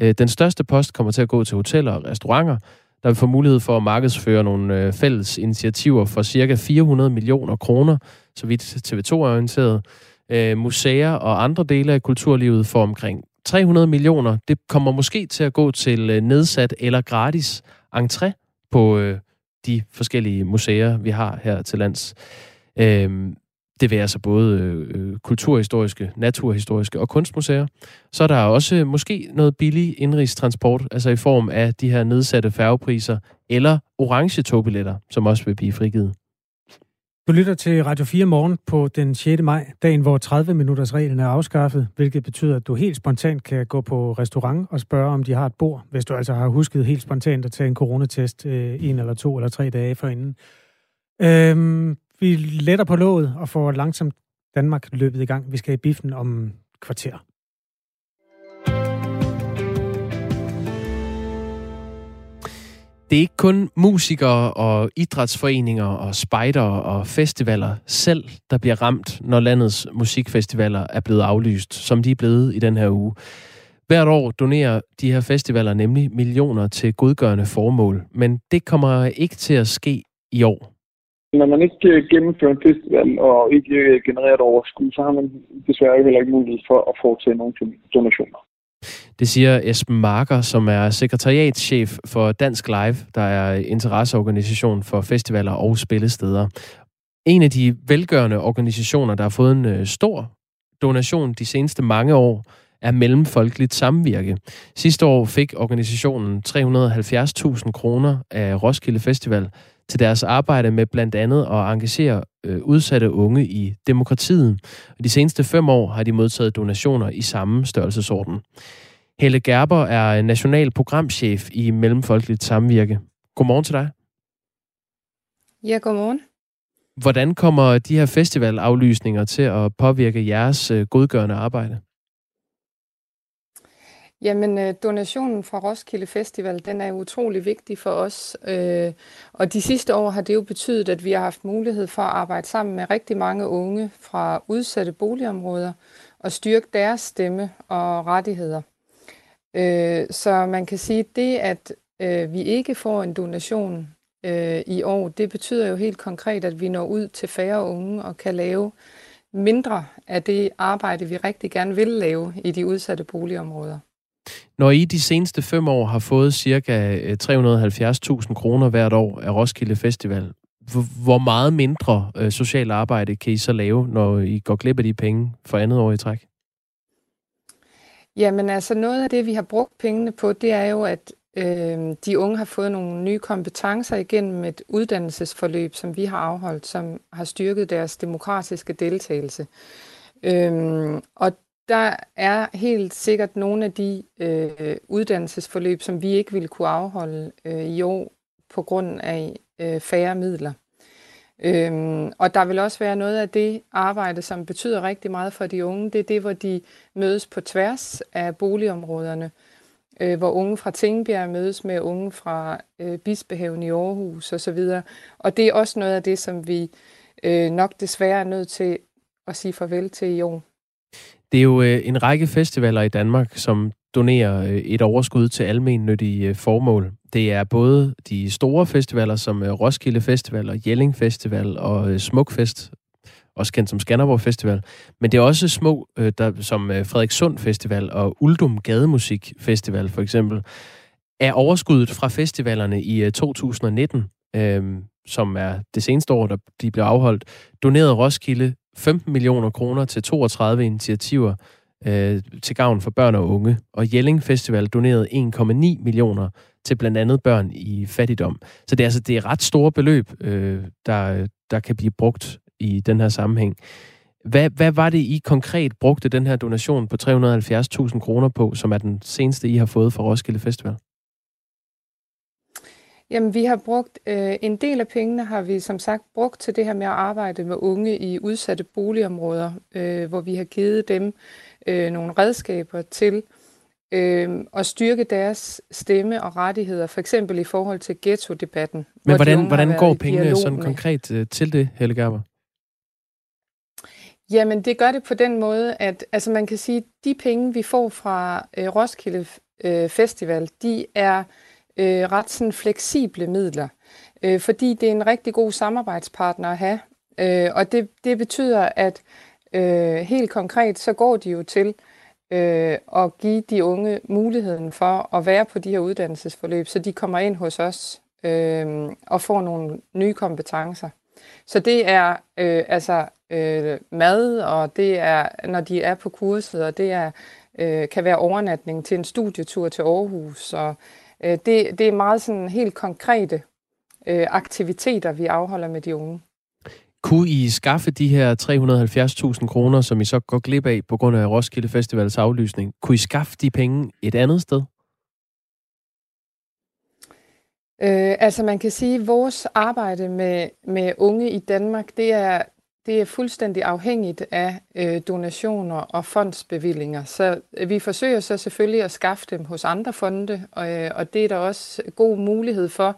Øh, den største post kommer til at gå til hoteller og restauranter, der vil få mulighed for at markedsføre nogle øh, fælles initiativer for cirka 400 millioner kroner, så vidt TV2 er orienteret. Øh, museer og andre dele af kulturlivet får omkring 300 millioner. Det kommer måske til at gå til øh, nedsat eller gratis entré på øh, de forskellige museer, vi har her til lands. Øh, det vil altså både øh, kulturhistoriske, naturhistoriske og kunstmuseer. Så er der også øh, måske noget billig indrigstransport, altså i form af de her nedsatte færgepriser, eller orange togbilletter, som også vil blive frigivet. Du lytter til Radio 4 morgen på den 6. maj, dagen hvor 30 minutters reglen er afskaffet, hvilket betyder, at du helt spontant kan gå på restaurant og spørge, om de har et bord, hvis du altså har husket helt spontant at tage en coronatest øh, en eller to eller tre dage forinden. Øhm, vi letter på låget og får langsomt Danmark løbet i gang. Vi skal i biffen om kvarter. Det er ikke kun musikere og idrætsforeninger og spejdere og festivaler selv, der bliver ramt, når landets musikfestivaler er blevet aflyst, som de er blevet i den her uge. Hvert år donerer de her festivaler nemlig millioner til godgørende formål, men det kommer ikke til at ske i år. Når man ikke øh, gennemfører en festival og ikke øh, genererer et overskud, så har man desværre heller ikke mulighed for at foretage nogle donationer. Det siger Esben Marker, som er sekretariatschef for Dansk Live, der er interesseorganisation for festivaler og spillesteder. En af de velgørende organisationer, der har fået en øh, stor donation de seneste mange år, er Mellemfolkeligt Samvirke. Sidste år fik organisationen 370.000 kroner af Roskilde Festival til deres arbejde med blandt andet at engagere øh, udsatte unge i demokratiet. Og de seneste fem år har de modtaget donationer i samme størrelsesorden. Helle Gerber er national programchef i Mellemfolkeligt Samvirke. Godmorgen til dig. Ja, godmorgen. Hvordan kommer de her festivalaflysninger til at påvirke jeres øh, godgørende arbejde? Jamen, øh, donationen fra Roskilde Festival, den er utrolig vigtig for os. Øh, og de sidste år har det jo betydet, at vi har haft mulighed for at arbejde sammen med rigtig mange unge fra udsatte boligområder og styrke deres stemme og rettigheder. Øh, så man kan sige, at det, at vi ikke får en donation i år, det betyder jo helt konkret, at vi når ud til færre unge og kan lave mindre af det arbejde, vi rigtig gerne vil lave i de udsatte boligområder. Når I de seneste fem år har fået cirka øh, 370.000 kroner hvert år af Roskilde Festival, hvor meget mindre øh, arbejde kan I så lave, når I går glip af de penge for andet år i træk? Jamen altså noget af det, vi har brugt pengene på, det er jo, at øh, de unge har fået nogle nye kompetencer igennem et uddannelsesforløb, som vi har afholdt, som har styrket deres demokratiske deltagelse. Øhm, og der er helt sikkert nogle af de øh, uddannelsesforløb, som vi ikke ville kunne afholde øh, i år på grund af øh, færre midler. Øhm, og der vil også være noget af det arbejde, som betyder rigtig meget for de unge. Det er det, hvor de mødes på tværs af boligområderne. Øh, hvor unge fra Tingbjerg mødes med unge fra øh, Bispehaven i Aarhus osv. Og det er også noget af det, som vi øh, nok desværre er nødt til at sige farvel til i år. Det er jo øh, en række festivaler i Danmark, som donerer øh, et overskud til almennyttige øh, formål. Det er både de store festivaler, som øh, Roskilde Festival og Jelling Festival og øh, Smukfest, også kendt som Skanderborg Festival, men det er også små, øh, der, som Frederikssund Festival og Uldum Gademusik Festival for eksempel. Er overskuddet fra festivalerne i 2019, øh, øhm, som er det seneste år, der de blev afholdt, doneret Roskilde 15 millioner kroner til 32 initiativer øh, til gavn for børn og unge. Og Jelling Festival donerede 1,9 millioner til blandt andet børn i fattigdom. Så det er altså det er ret store beløb, øh, der, der kan blive brugt i den her sammenhæng. Hvad, hvad var det, I konkret brugte den her donation på 370.000 kroner på, som er den seneste, I har fået fra Roskilde Festival? Jamen, vi har brugt øh, en del af pengene, har vi som sagt brugt til det her med at arbejde med unge i udsatte boligområder, øh, hvor vi har givet dem øh, nogle redskaber til øh, at styrke deres stemme og rettigheder, for eksempel i forhold til ghetto-debatten. Men hvordan, hvordan går pengene sådan konkret øh, til det, Helle Gerber? Jamen, det gør det på den måde, at altså man kan sige, at de penge, vi får fra øh, Roskilde øh, Festival, de er øh, ret sådan fleksible midler, øh, fordi det er en rigtig god samarbejdspartner at have. Øh, og det, det betyder, at øh, helt konkret, så går de jo til øh, at give de unge muligheden for at være på de her uddannelsesforløb, så de kommer ind hos os øh, og får nogle nye kompetencer. Så det er øh, altså øh, mad, og det er, når de er på kurset, og det er, øh, kan være overnatning til en studietur til Aarhus. Og, øh, det, det er meget sådan helt konkrete øh, aktiviteter, vi afholder med de unge. Kunne I skaffe de her 370.000 kroner, som I så går glip af på grund af Roskilde Festivals aflysning? Kunne I skaffe de penge et andet sted? Øh, altså man kan sige, at vores arbejde med, med unge i Danmark, det er, det er fuldstændig afhængigt af øh, donationer og fondsbevillinger. Så øh, vi forsøger så selvfølgelig at skaffe dem hos andre fonde, og, øh, og det er der også øh, god mulighed for.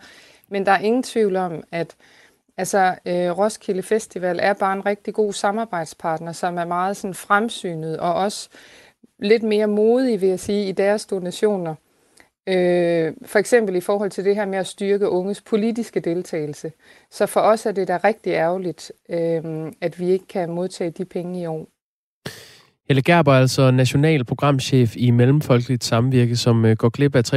Men der er ingen tvivl om, at altså, øh, Roskilde Festival er bare en rigtig god samarbejdspartner, som er meget sådan fremsynet og også lidt mere modig, vil jeg sige, i deres donationer. Øh, for eksempel i forhold til det her med at styrke unges politiske deltagelse. Så for os er det da rigtig ærgerligt, øh, at vi ikke kan modtage de penge i år. Helle Gerber er altså national programchef i Mellemfolkeligt Samvirke, som øh, går glip af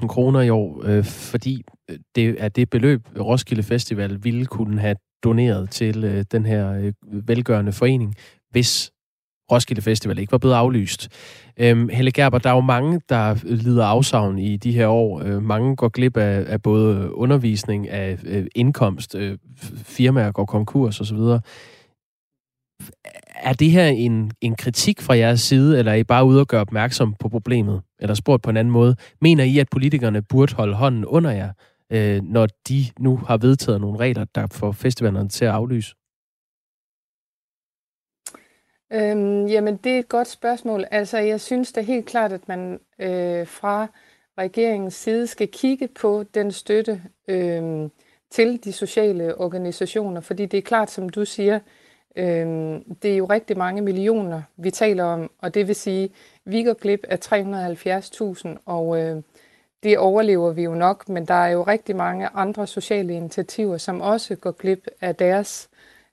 370.000 kroner i år, øh, fordi øh, det er det beløb, Roskilde Festival ville kunne have doneret til øh, den her øh, velgørende forening, hvis Roskilde Festival ikke var blevet aflyst. Øhm, Helle Gerber, der er jo mange, der lider afsavn i de her år. Øh, mange går glip af, af både undervisning, af øh, indkomst, øh, firmaer går konkurs osv. Er det her en, en kritik fra jeres side, eller er I bare ude og gøre opmærksom på problemet? Eller spurgt på en anden måde. Mener I, at politikerne burde holde hånden under jer, øh, når de nu har vedtaget nogle regler, der får festivalerne til at aflyse? Øhm, jamen, det er et godt spørgsmål. Altså, jeg synes da helt klart, at man øh, fra regeringens side skal kigge på den støtte øh, til de sociale organisationer, fordi det er klart, som du siger, øh, det er jo rigtig mange millioner, vi taler om, og det vil sige, vi går glip af 370.000, og øh, det overlever vi jo nok, men der er jo rigtig mange andre sociale initiativer, som også går glip af deres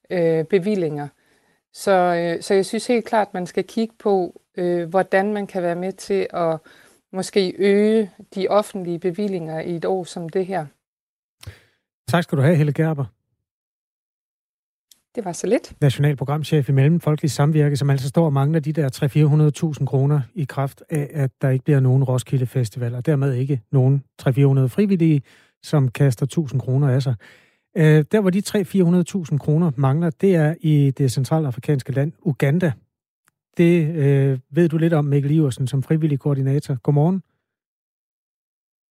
øh, bevillinger. Så, øh, så jeg synes helt klart, at man skal kigge på, øh, hvordan man kan være med til at måske øge de offentlige bevillinger i et år som det her. Tak skal du have, Helle Gerber. Det var så lidt. Nationalprogramchef i Mellemfolkelig Samvirke, som altså står og mangler de der 300-400.000 kroner i kraft af, at der ikke bliver nogen Roskilde Festival, og dermed ikke nogen 300-400 frivillige, som kaster 1000 kroner af sig. Øh, der, hvor de 300-400.000 kroner mangler, det er i det centralafrikanske land Uganda. Det øh, ved du lidt om, Mikkel Iversen, som frivillig koordinator. Godmorgen.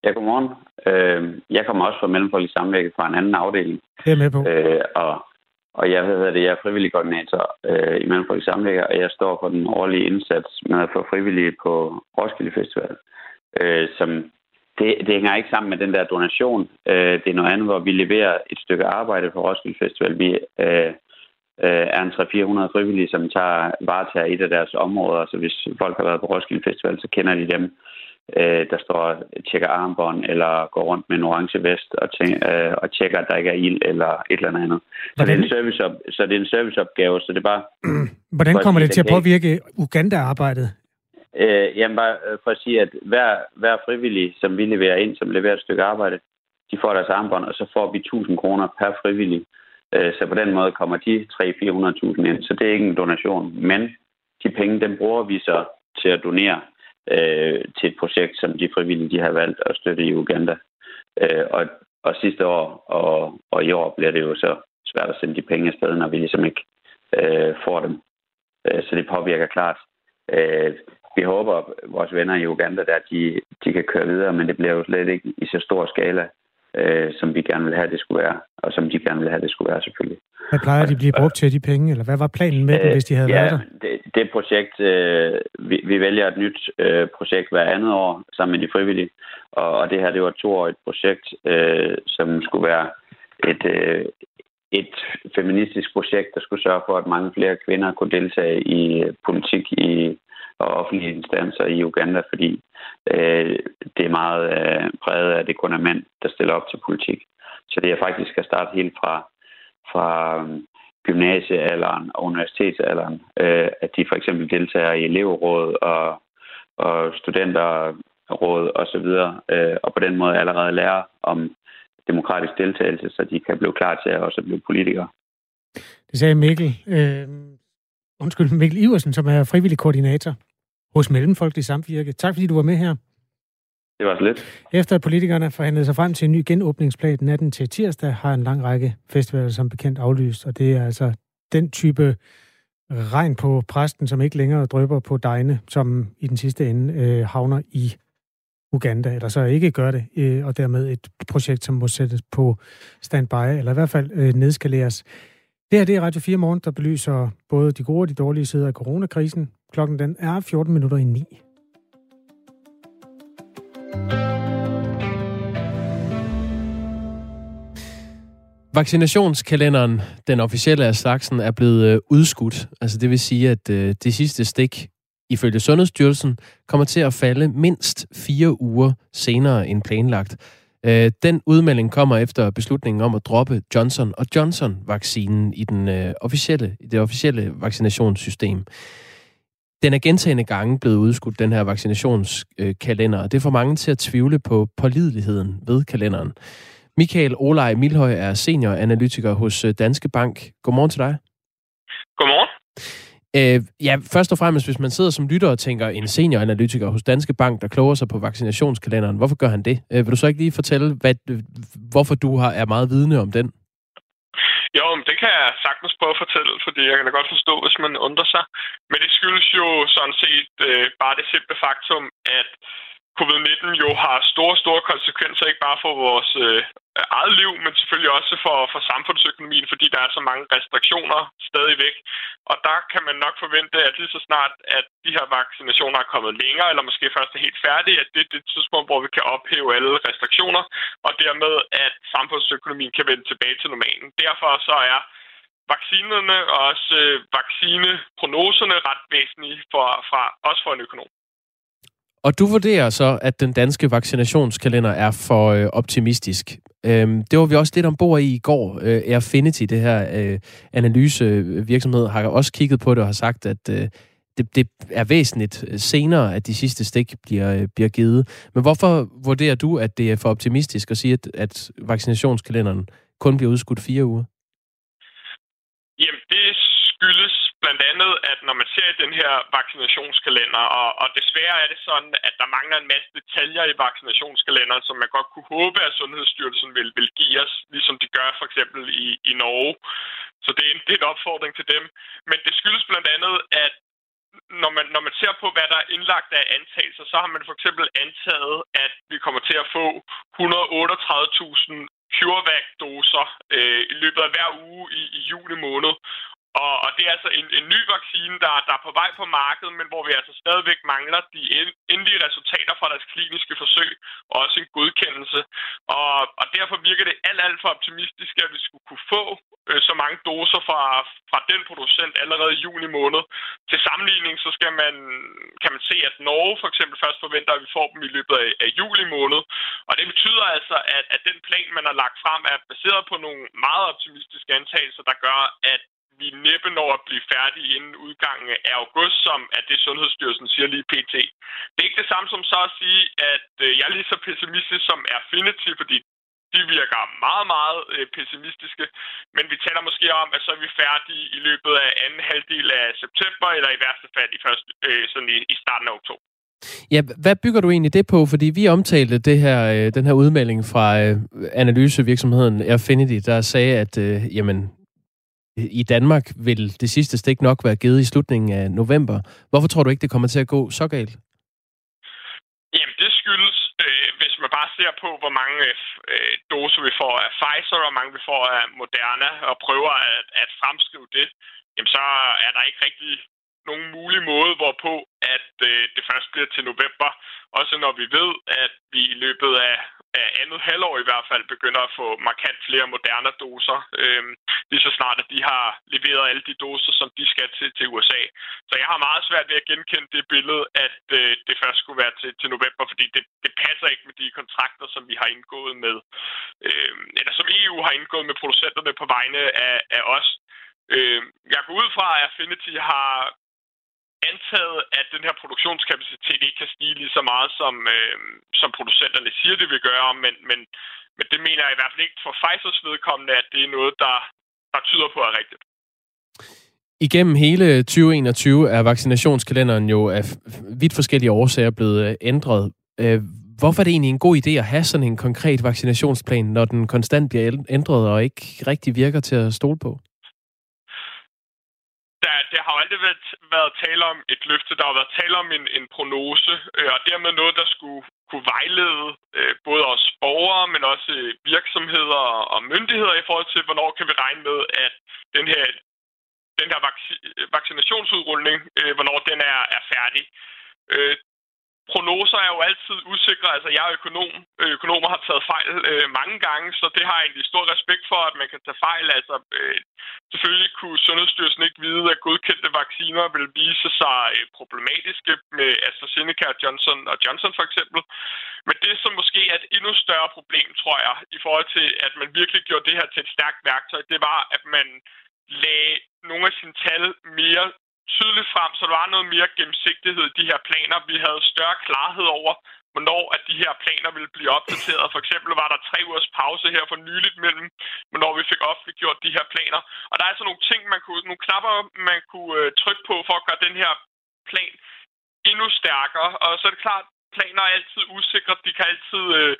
Ja, godmorgen. Øh, jeg kommer også fra Mellemfolkelig Samvirke fra en anden afdeling. Det er med på. Øh, og, og jeg hedder det, jeg er frivillig koordinator øh, i Mellemfolkelig Samvirke, og jeg står for den årlige indsats med at få frivillige på Roskilde Festival, øh, som det, det hænger ikke sammen med den der donation. Øh, det er noget andet, hvor vi leverer et stykke arbejde for Roskilde Festival. Vi øh, øh, er en 300-400 frivillige, som tager varetager et af deres områder. Så hvis folk har været på Roskilde Festival, så kender de dem, øh, der står og tjekker armbånd, eller går rundt med en orange vest og, tæ- øh, og tjekker, at der ikke er ild, eller et eller andet. Så det, er en serviceop- så det er en serviceopgave, så det er bare... Hvordan kommer det til at påvirke Uganda-arbejdet? Øh, jamen bare øh, for at sige, at hver, hver frivillig, som vi leverer ind, som leverer et stykke arbejde, de får deres armbånd, og så får vi 1000 kroner per frivillig. Øh, så på den måde kommer de 300-400.000 ind. Så det er ikke en donation. Men de penge, dem bruger vi så til at donere øh, til et projekt, som de frivillige de har valgt at støtte i Uganda. Øh, og, og sidste år og, og i år bliver det jo så svært at sende de penge afsted, når vi ligesom ikke øh, får dem. Øh, så det påvirker klart. Øh, vi håber, at vores venner i Uganda, der, de, de kan køre videre, men det bliver jo slet ikke i så stor skala, øh, som vi gerne vil have, det skulle være, og som de gerne vil have, det skulle være selvfølgelig. Hvad plejer de at blive brugt til, de penge, eller hvad var planen med øh, dem, hvis de havde ja, været der? Det, det projekt, øh, vi, vi vælger et nyt øh, projekt hver andet år sammen med de frivillige, og, og det her, det var et toårigt projekt, øh, som skulle være et, øh, et feministisk projekt, der skulle sørge for, at mange flere kvinder kunne deltage i politik i og offentlige instanser i Uganda, fordi øh, det er meget øh, præget af, at det kun er mænd, der stiller op til politik. Så det er faktisk at starte helt fra, fra øh, gymnasiealderen og universitetsalderen, øh, at de for eksempel deltager i elevråd og, og studenterråd osv., og, øh, og på den måde allerede lærer om demokratisk deltagelse, så de kan blive klar til at også blive politikere. Det sagde Mikkel, øh, undskyld, Mikkel Iversen, som er frivillig koordinator hos Mellemfolkelig Samvirke. Tak fordi du var med her. Det var så lidt. Efter at politikerne forhandlede sig frem til en ny genåbningsplan natten til tirsdag, har en lang række festivaler som bekendt aflyst, og det er altså den type regn på præsten, som ikke længere drøber på dejne, som i den sidste ende øh, havner i Uganda, eller så ikke gør det, øh, og dermed et projekt, som må sættes på standby, eller i hvert fald øh, nedskaleres. Det her det er Radio 4 Morgen, der belyser både de gode og de dårlige sider af coronakrisen. Klokken den er 14 minutter i 9. Vaccinationskalenderen, den officielle af slagsen, er blevet øh, udskudt. Altså det vil sige, at øh, det sidste stik, ifølge Sundhedsstyrelsen, kommer til at falde mindst fire uger senere end planlagt. Øh, den udmelding kommer efter beslutningen om at droppe Johnson og Johnson-vaccinen i, den, øh, officielle, i det officielle vaccinationssystem. Den er gentagende gange blevet udskudt, den her vaccinationskalender, og det får mange til at tvivle på pålideligheden ved kalenderen. Michael Olej Milhøj er senioranalytiker hos øh, Danske Bank. Godmorgen til dig. Godmorgen. Øh, ja, først og fremmest, hvis man sidder som lytter og tænker, en senioranalytiker hos Danske Bank, der kloger sig på vaccinationskalenderen, hvorfor gør han det? Øh, vil du så ikke lige fortælle, hvad, hvorfor du har, er meget vidne om den? Jo, men det kan jeg sagtens prøve at fortælle, fordi jeg kan da godt forstå, hvis man undrer sig. Men det skyldes jo sådan set øh, bare det simple faktum, at covid-19 jo har store, store konsekvenser, ikke bare for vores øh, eget liv, men selvfølgelig også for, for samfundsøkonomien, fordi der er så mange restriktioner stadigvæk. Og der kan man nok forvente, at lige så snart, at de her vaccinationer er kommet længere, eller måske først er helt færdige, at det er det tidspunkt, hvor vi kan ophæve alle restriktioner, og dermed, at samfundsøkonomien kan vende tilbage til normalen. Derfor så er vaccinerne og også øh, vaccineprognoserne ret væsentlige for, fra, også for en økonom. Og du vurderer så, at den danske vaccinationskalender er for øh, optimistisk. Øhm, det var vi også lidt ombord i i går. Øh, Airfinity, det her øh, analysevirksomhed, har også kigget på det og har sagt, at øh, det, det er væsentligt øh, senere, at de sidste stik bliver, øh, bliver givet. Men hvorfor vurderer du, at det er for optimistisk at sige, at, at vaccinationskalenderen kun bliver udskudt fire uger? Jamen, det skyldes blandt andet, at når man ser i den her vaccinationskalender, og, og desværre er det sådan, at der mangler en masse detaljer i vaccinationskalenderen, som man godt kunne håbe, at Sundhedsstyrelsen vil, vil give os, ligesom de gør for eksempel i, i Norge. Så det er, en, det er en opfordring til dem. Men det skyldes blandt andet, at når man, når man ser på, hvad der er indlagt af antagelser, så har man for eksempel antaget, at vi kommer til at få 138.000 CureVac-doser øh, i løbet af hver uge i, i juni måned. Og, og det er altså en, en ny vaccine, der, der er på vej på markedet, men hvor vi altså stadigvæk mangler de endelige resultater fra deres kliniske forsøg, og også en godkendelse. Og, og derfor virker det alt, alt for optimistisk, at vi skulle kunne få øh, så mange doser fra, fra den producent allerede i juni måned. Til sammenligning, så skal man, kan man se, at Norge for eksempel først forventer, at vi får dem i løbet af, af juli måned. Og det betyder altså, at, at den plan, man har lagt frem, er baseret på nogle meget optimistiske antagelser, der gør, at vi næppe når at blive færdige inden udgangen af august, som er det Sundhedsstyrelsen siger lige pt. Det er ikke det samme som så at sige, at øh, jeg er lige så pessimistisk som Affinity, fordi de virker meget, meget øh, pessimistiske. Men vi taler måske om, at så er vi færdige i løbet af anden halvdel af september, eller i værste fald i, først, øh, sådan i, i starten af oktober. Ja, hvad bygger du egentlig det på? Fordi vi omtalte det her, øh, den her udmelding fra øh, analysevirksomheden Affinity, der sagde, at øh, jamen, Øh, i Danmark vil det sidste stik nok være givet i slutningen af november. Hvorfor tror du ikke, det kommer til at gå så galt? Jamen, det skyldes, øh, hvis man bare ser på, hvor mange øh, øh doser vi får af Pfizer, og hvor mange vi får af Moderna, og prøver at, at fremskrive det, jamen så er der ikke rigtig nogen mulig måde, hvorpå at øh, det først bliver til november. Også når vi ved, at vi i løbet af andet halvår i hvert fald begynder at få markant flere moderne doser. Øh, lige så snart, at de har leveret alle de doser, som de skal til, til USA. Så jeg har meget svært ved at genkende det billede, at øh, det først skulle være til, til november, fordi det, det passer ikke med de kontrakter, som vi har indgået med, øh, eller som EU har indgået med producenterne på vegne af, af os. Øh, jeg går ud fra, at Affinity har antaget, at den her produktionskapacitet ikke kan stige lige så meget, som, øh, som producenterne siger, det vil gøre, men, men, men det mener jeg i hvert fald ikke for Pfizers vedkommende, at det er noget, der, der tyder på er rigtigt. Igennem hele 2021 er vaccinationskalenderen jo af vidt forskellige årsager blevet øh, ændret. Øh, hvorfor er det egentlig en god idé at have sådan en konkret vaccinationsplan, når den konstant bliver ændret og ikke rigtig virker til at stole på? Altså, der, har jo aldrig været, været tale om et løfte, der har været tale om en, en prognose, øh, og dermed noget, der skulle kunne vejlede øh, både os borgere, men også øh, virksomheder og myndigheder i forhold til, hvornår kan vi regne med, at den her den her øh, vaccinationsudrulning, øh, hvornår den er, er færdig. Øh, prognoser er jo altid usikre. Altså, jeg er økonom. Øh, økonomer har taget fejl øh, mange gange, så det har jeg egentlig stor respekt for, at man kan tage fejl. Altså, øh, selvfølgelig kunne Sundhedsstyrelsen ikke vide, at godkendte vacciner vil vise sig øh, problematiske med AstraZeneca, Johnson og Johnson for eksempel. Men det, som måske er et endnu større problem, tror jeg, i forhold til, at man virkelig gjorde det her til et stærkt værktøj, det var, at man lagde nogle af sine tal mere tydeligt frem, så der var noget mere gennemsigtighed i de her planer. Vi havde større klarhed over, hvornår at de her planer ville blive opdateret. For eksempel var der tre ugers pause her for nyligt mellem, hvornår vi fik offentliggjort de her planer. Og der er altså nogle ting, man kunne, nogle knapper, man kunne øh, trykke på for at gøre den her plan endnu stærkere. Og så er det klart, planer er altid usikre, de kan altid øh,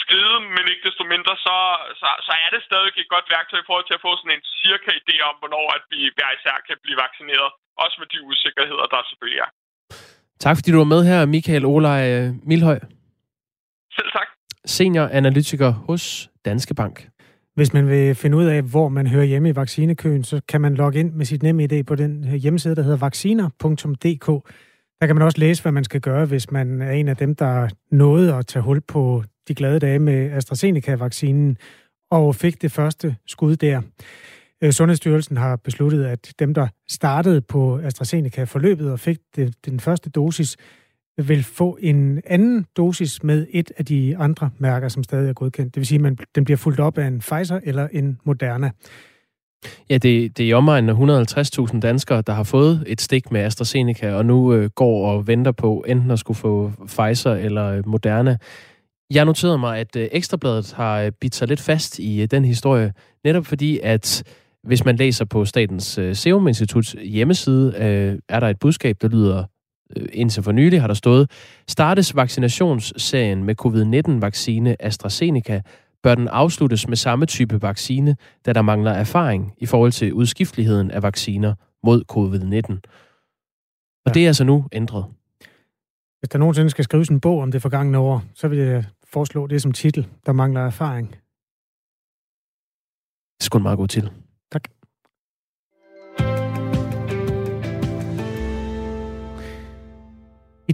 skride, men ikke desto mindre, så, så, så er det stadig et godt værktøj i forhold til at få sådan en cirka idé om, hvornår at vi hver især kan blive vaccineret. Også med de usikkerheder, der selvfølgelig er. Tak fordi du var med her, Michael Olej øh, Milhøj. Selv tak. Senior analytiker hos Danske Bank. Hvis man vil finde ud af, hvor man hører hjemme i vaccinekøen, så kan man logge ind med sit nemme idé på den hjemmeside, der hedder vacciner.dk. Der kan man også læse, hvad man skal gøre, hvis man er en af dem, der nåede at tage hul på de glade dage med AstraZeneca-vaccinen og fik det første skud der. Øh, Sundhedsstyrelsen har besluttet, at dem, der startede på AstraZeneca-forløbet og fik den første dosis, vil få en anden dosis med et af de andre mærker, som stadig er godkendt. Det vil sige, at den bliver fuldt op af en Pfizer eller en Moderna. Ja, det, det er i omegnen af 150.000 danskere, der har fået et stik med AstraZeneca, og nu øh, går og venter på enten at skulle få Pfizer eller øh, Moderna. Jeg noterede mig, at øh, Ekstrabladet har øh, bidt sig lidt fast i øh, den historie, netop fordi, at hvis man læser på Statens øh, Serum Instituts hjemmeside, øh, er der et budskab, der lyder, øh, indtil for nylig har der stået, startes vaccinationsserien med covid-19-vaccine AstraZeneca bør den afsluttes med samme type vaccine, da der mangler erfaring i forhold til udskifteligheden af vacciner mod covid-19. Og ja. det er altså nu ændret. Hvis der nogensinde skal skrives en bog om det forgangne år, så vil jeg foreslå det som titel, der mangler erfaring. Det er sgu en meget god titel.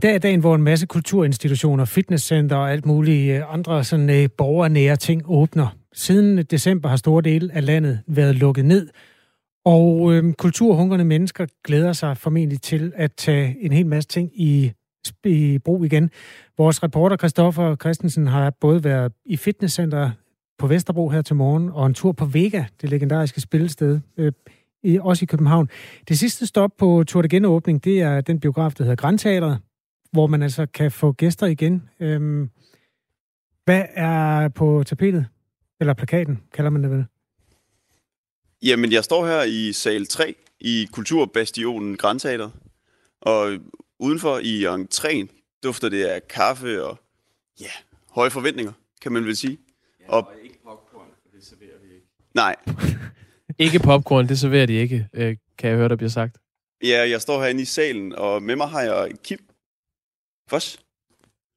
Dag er dagen, hvor en masse kulturinstitutioner, fitnesscenter og alt muligt øh, andre sådan, øh, borgernære ting åbner. Siden december har store dele af landet været lukket ned, og øh, kulturhungrende mennesker glæder sig formentlig til at tage en hel masse ting i, i brug igen. Vores reporter Christoffer Christensen har både været i fitnesscenter på Vesterbro her til morgen, og en tur på Vega, det legendariske spillested, øh, i, også i København. Det sidste stop på Tour de Genåbning, det er den biograf, der hedder Grandteateret, hvor man altså kan få gæster igen. Øhm, hvad er på tapetet? Eller plakaten, kalder man det vel? Jamen, jeg står her i sal 3 i Kulturbastionen Grandteater. Og udenfor i entréen dufter det af kaffe og ja, høje forventninger, kan man vel sige. Ja, og, og ikke popcorn, for det serverer vi ikke. Nej. ikke popcorn, det serverer de ikke, øh, kan jeg høre, der bliver sagt. Ja, jeg står herinde i salen, og med mig har jeg Kim, Fos.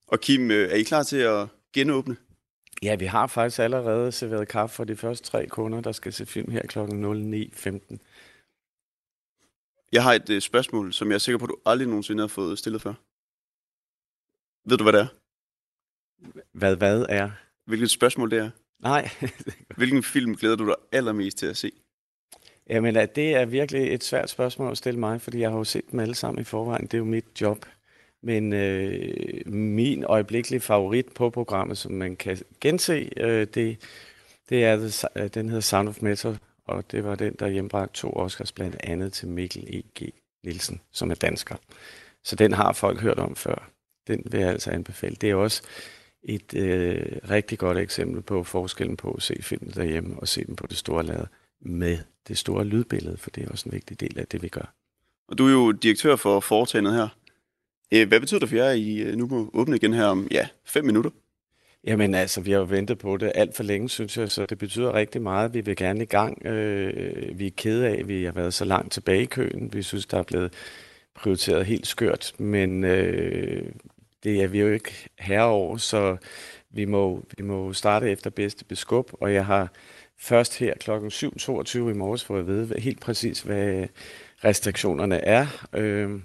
Og Kim, øh, er I klar til at genåbne? Ja, vi har faktisk allerede serveret kaffe for de første tre kunder, der skal se film her kl. 09.15. Jeg har et øh, spørgsmål, som jeg er sikker på, at du aldrig nogensinde har fået stillet før. Ved du, hvad det er? Hvad hvad er? Hvilket spørgsmål det er? Nej. Hvilken film glæder du dig allermest til at se? Jamen, det er virkelig et svært spørgsmål at stille mig, fordi jeg har jo set dem alle sammen i forvejen. Det er jo mit job. Men øh, min øjeblikkelige favorit på programmet, som man kan gense, øh, det, det er, den hedder Sound of Metal, og det var den, der hjembragte to Oscars blandt andet til Mikkel E.G. Nielsen, som er dansker. Så den har folk hørt om før. Den vil jeg altså anbefale. Det er også et øh, rigtig godt eksempel på forskellen på at se filmen derhjemme og se den på det store lade med det store lydbillede, for det er også en vigtig del af det, vi gør. Og du er jo direktør for foretagendet her. Øh, hvad betyder det for jer, at I øh, nu må åbne igen her om ja, fem minutter? Jamen altså, vi har jo ventet på det alt for længe, synes jeg, så det betyder rigtig meget. Vi vil gerne i gang. Øh, vi er kede af, at vi har været så langt tilbage i køen. Vi synes, der er blevet prioriteret helt skørt, men øh, det er vi jo ikke herover, så vi må, vi må starte efter bedste beskub, og jeg har først her kl. 7.22 i morges fået at vide helt præcis, hvad restriktionerne er. Øh,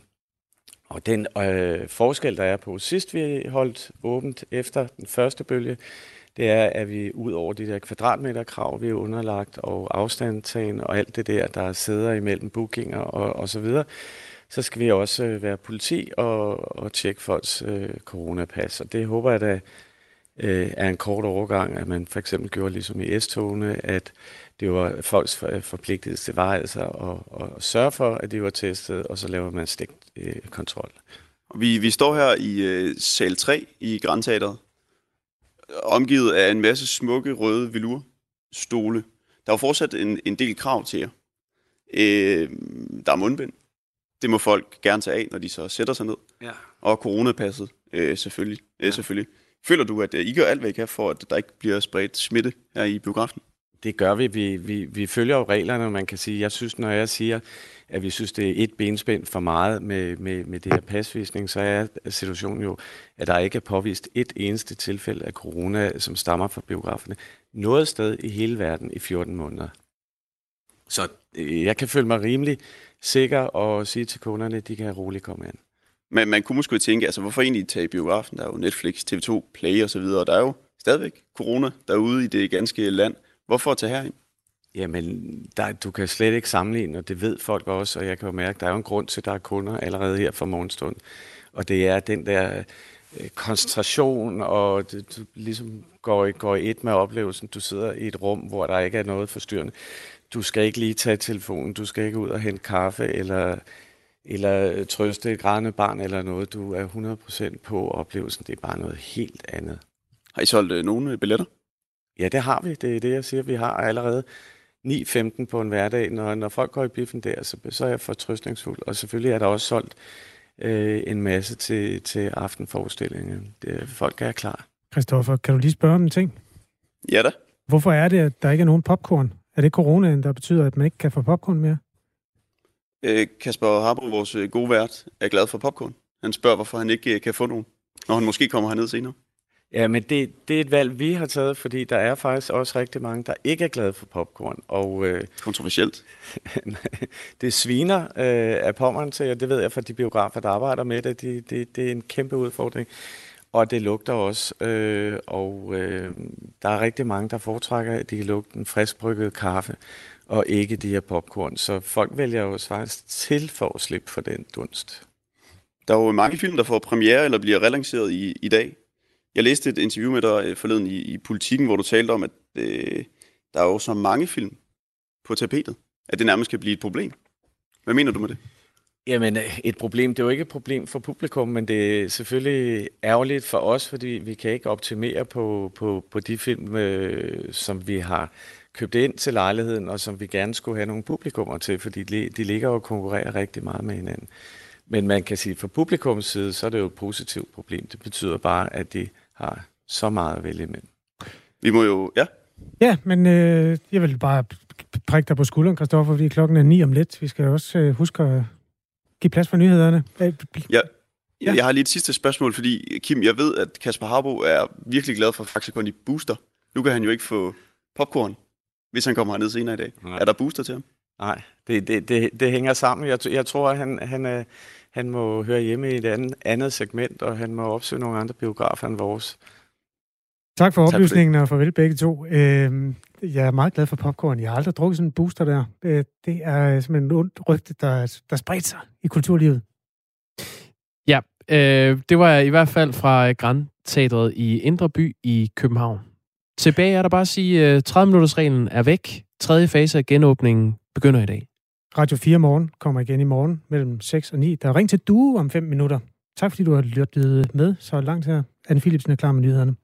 og den øh, forskel, der er på sidst vi holdt åbent efter den første bølge, det er, at vi ud over de der kvadratmeterkrav, vi er underlagt, og afstandtagen og alt det der, der sidder imellem bookinger og, og så videre, så skal vi også øh, være politi og, og tjekke folks øh, coronapas. Og det håber jeg da øh, er en kort overgang, at man for eksempel gjorde ligesom i S-togene, at det var folks øh, forpligtelse var altså at, at sørge for, at de var testet, og så laver man stik Øh, vi, vi står her i øh, sal 3 i Grandteateret, omgivet af en masse smukke røde velurstole. Der er fortsat en, en del krav til jer. Øh, der er mundbind. Det må folk gerne tage af, når de så sætter sig ned. Ja. Og coronapasset, øh, selvfølgelig. Øh, ja. selvfølgelig. Føler du, at øh, I gør alt, hvad I kan for, at der ikke bliver spredt smitte her i biografen? Det gør vi. Vi, vi, vi følger jo reglerne, man kan sige. Jeg synes, når jeg siger, at vi synes, det er et benspænd for meget med, med, med det her pasvisning, så er situationen jo, at der ikke er påvist et eneste tilfælde af corona, som stammer fra biograferne. Noget sted i hele verden i 14 måneder. Så øh, jeg kan føle mig rimelig sikker og sige til kunderne, at de kan roligt komme ind. Men man kunne måske tænke, altså hvorfor egentlig tage i biografen? Der er jo Netflix, TV2, Play og så videre, og der er jo stadigvæk corona derude i det ganske land. Hvorfor tage herind? Jamen, der, du kan slet ikke sammenligne, og det ved folk også, og jeg kan jo mærke, at der er jo en grund til, at der er kunder allerede her fra morgenstund. Og det er den der øh, koncentration, og det, du ligesom går i, går i et med oplevelsen. Du sidder i et rum, hvor der ikke er noget forstyrrende. Du skal ikke lige tage telefonen, du skal ikke ud og hente kaffe, eller, eller trøste et grædende barn eller noget. Du er 100% på oplevelsen. Det er bare noget helt andet. Har I solgt øh, nogle billetter? Ja, det har vi. Det er det, jeg siger. Vi har allerede 9.15 på en hverdag. Når, når folk går i biffen der, så, så er jeg fortrøstningsfuld. Og selvfølgelig er der også solgt øh, en masse til, til aftenforestillingen. Det, folk er klar. Christoffer, kan du lige spørge om en ting? Ja da. Hvorfor er det, at der ikke er nogen popcorn? Er det coronaen, der betyder, at man ikke kan få popcorn mere? Øh, Kasper Harbo, vores øh, gode vært, er glad for popcorn. Han spørger, hvorfor han ikke øh, kan få nogen, når han måske kommer herned senere. Ja, men det, det er et valg, vi har taget, fordi der er faktisk også rigtig mange, der ikke er glade for popcorn. Og, øh, Kontroversielt. det sviner øh, af pommeren til, og det ved jeg fra de biografer, der arbejder med det. Det, det, det er en kæmpe udfordring. Og det lugter også, øh, og øh, der er rigtig mange, der foretrækker, at de kan lugte en friskbrygget kaffe, og ikke de her popcorn. Så folk vælger jo faktisk til for at slippe for den dunst. Der er jo mange film, der får premiere eller bliver relanceret i, i dag. Jeg læste et interview med dig øh, forleden i, i Politiken, hvor du talte om, at øh, der er jo så mange film på tapetet, at det nærmest kan blive et problem. Hvad mener du med det? Jamen, et problem, det er jo ikke et problem for publikum, men det er selvfølgelig ærgerligt for os, fordi vi kan ikke optimere på, på, på de film, øh, som vi har købt ind til lejligheden, og som vi gerne skulle have nogle publikummer til, fordi de, de ligger og konkurrerer rigtig meget med hinanden. Men man kan sige, at fra publikums side, så er det jo et positivt problem. Det betyder bare, at de har så meget at vælge imellem. Vi må jo, ja. Ja, men øh, jeg vil bare prikke dig på skulderen, Kristoffer, fordi klokken er ni om lidt. Vi skal også øh, huske at give plads for nyhederne. Ja. Ja. Jeg har lige et sidste spørgsmål, fordi Kim, jeg ved, at Kasper Harbo er virkelig glad for Faxe Kondi Booster. Nu kan han jo ikke få popcorn, hvis han kommer herned senere i dag. Nej. Er der booster til ham? Nej, det, det, det, det hænger sammen. Jeg, jeg tror, at han, han, er, han må høre hjemme i et andet, andet segment, og han må opsøge nogle andre biografer end vores. Tak for oplysningen, og farvel begge to. Øh, jeg er meget glad for popcorn. Jeg har aldrig drukket sådan en booster der. Øh, det er simpelthen en ondt rygte, der, der spredte sig i kulturlivet. Ja, øh, det var i hvert fald fra Grand Teatret i Indre By i København. Tilbage er der bare at sige, at 30 minutters reglen er væk. Tredje fase af genåbningen begynder i dag. Radio 4 Morgen kommer igen i morgen mellem 6 og 9. Der er ring til Due om 5 minutter. Tak fordi du har lyttet med så langt her. Anne Philipsen er klar med nyhederne.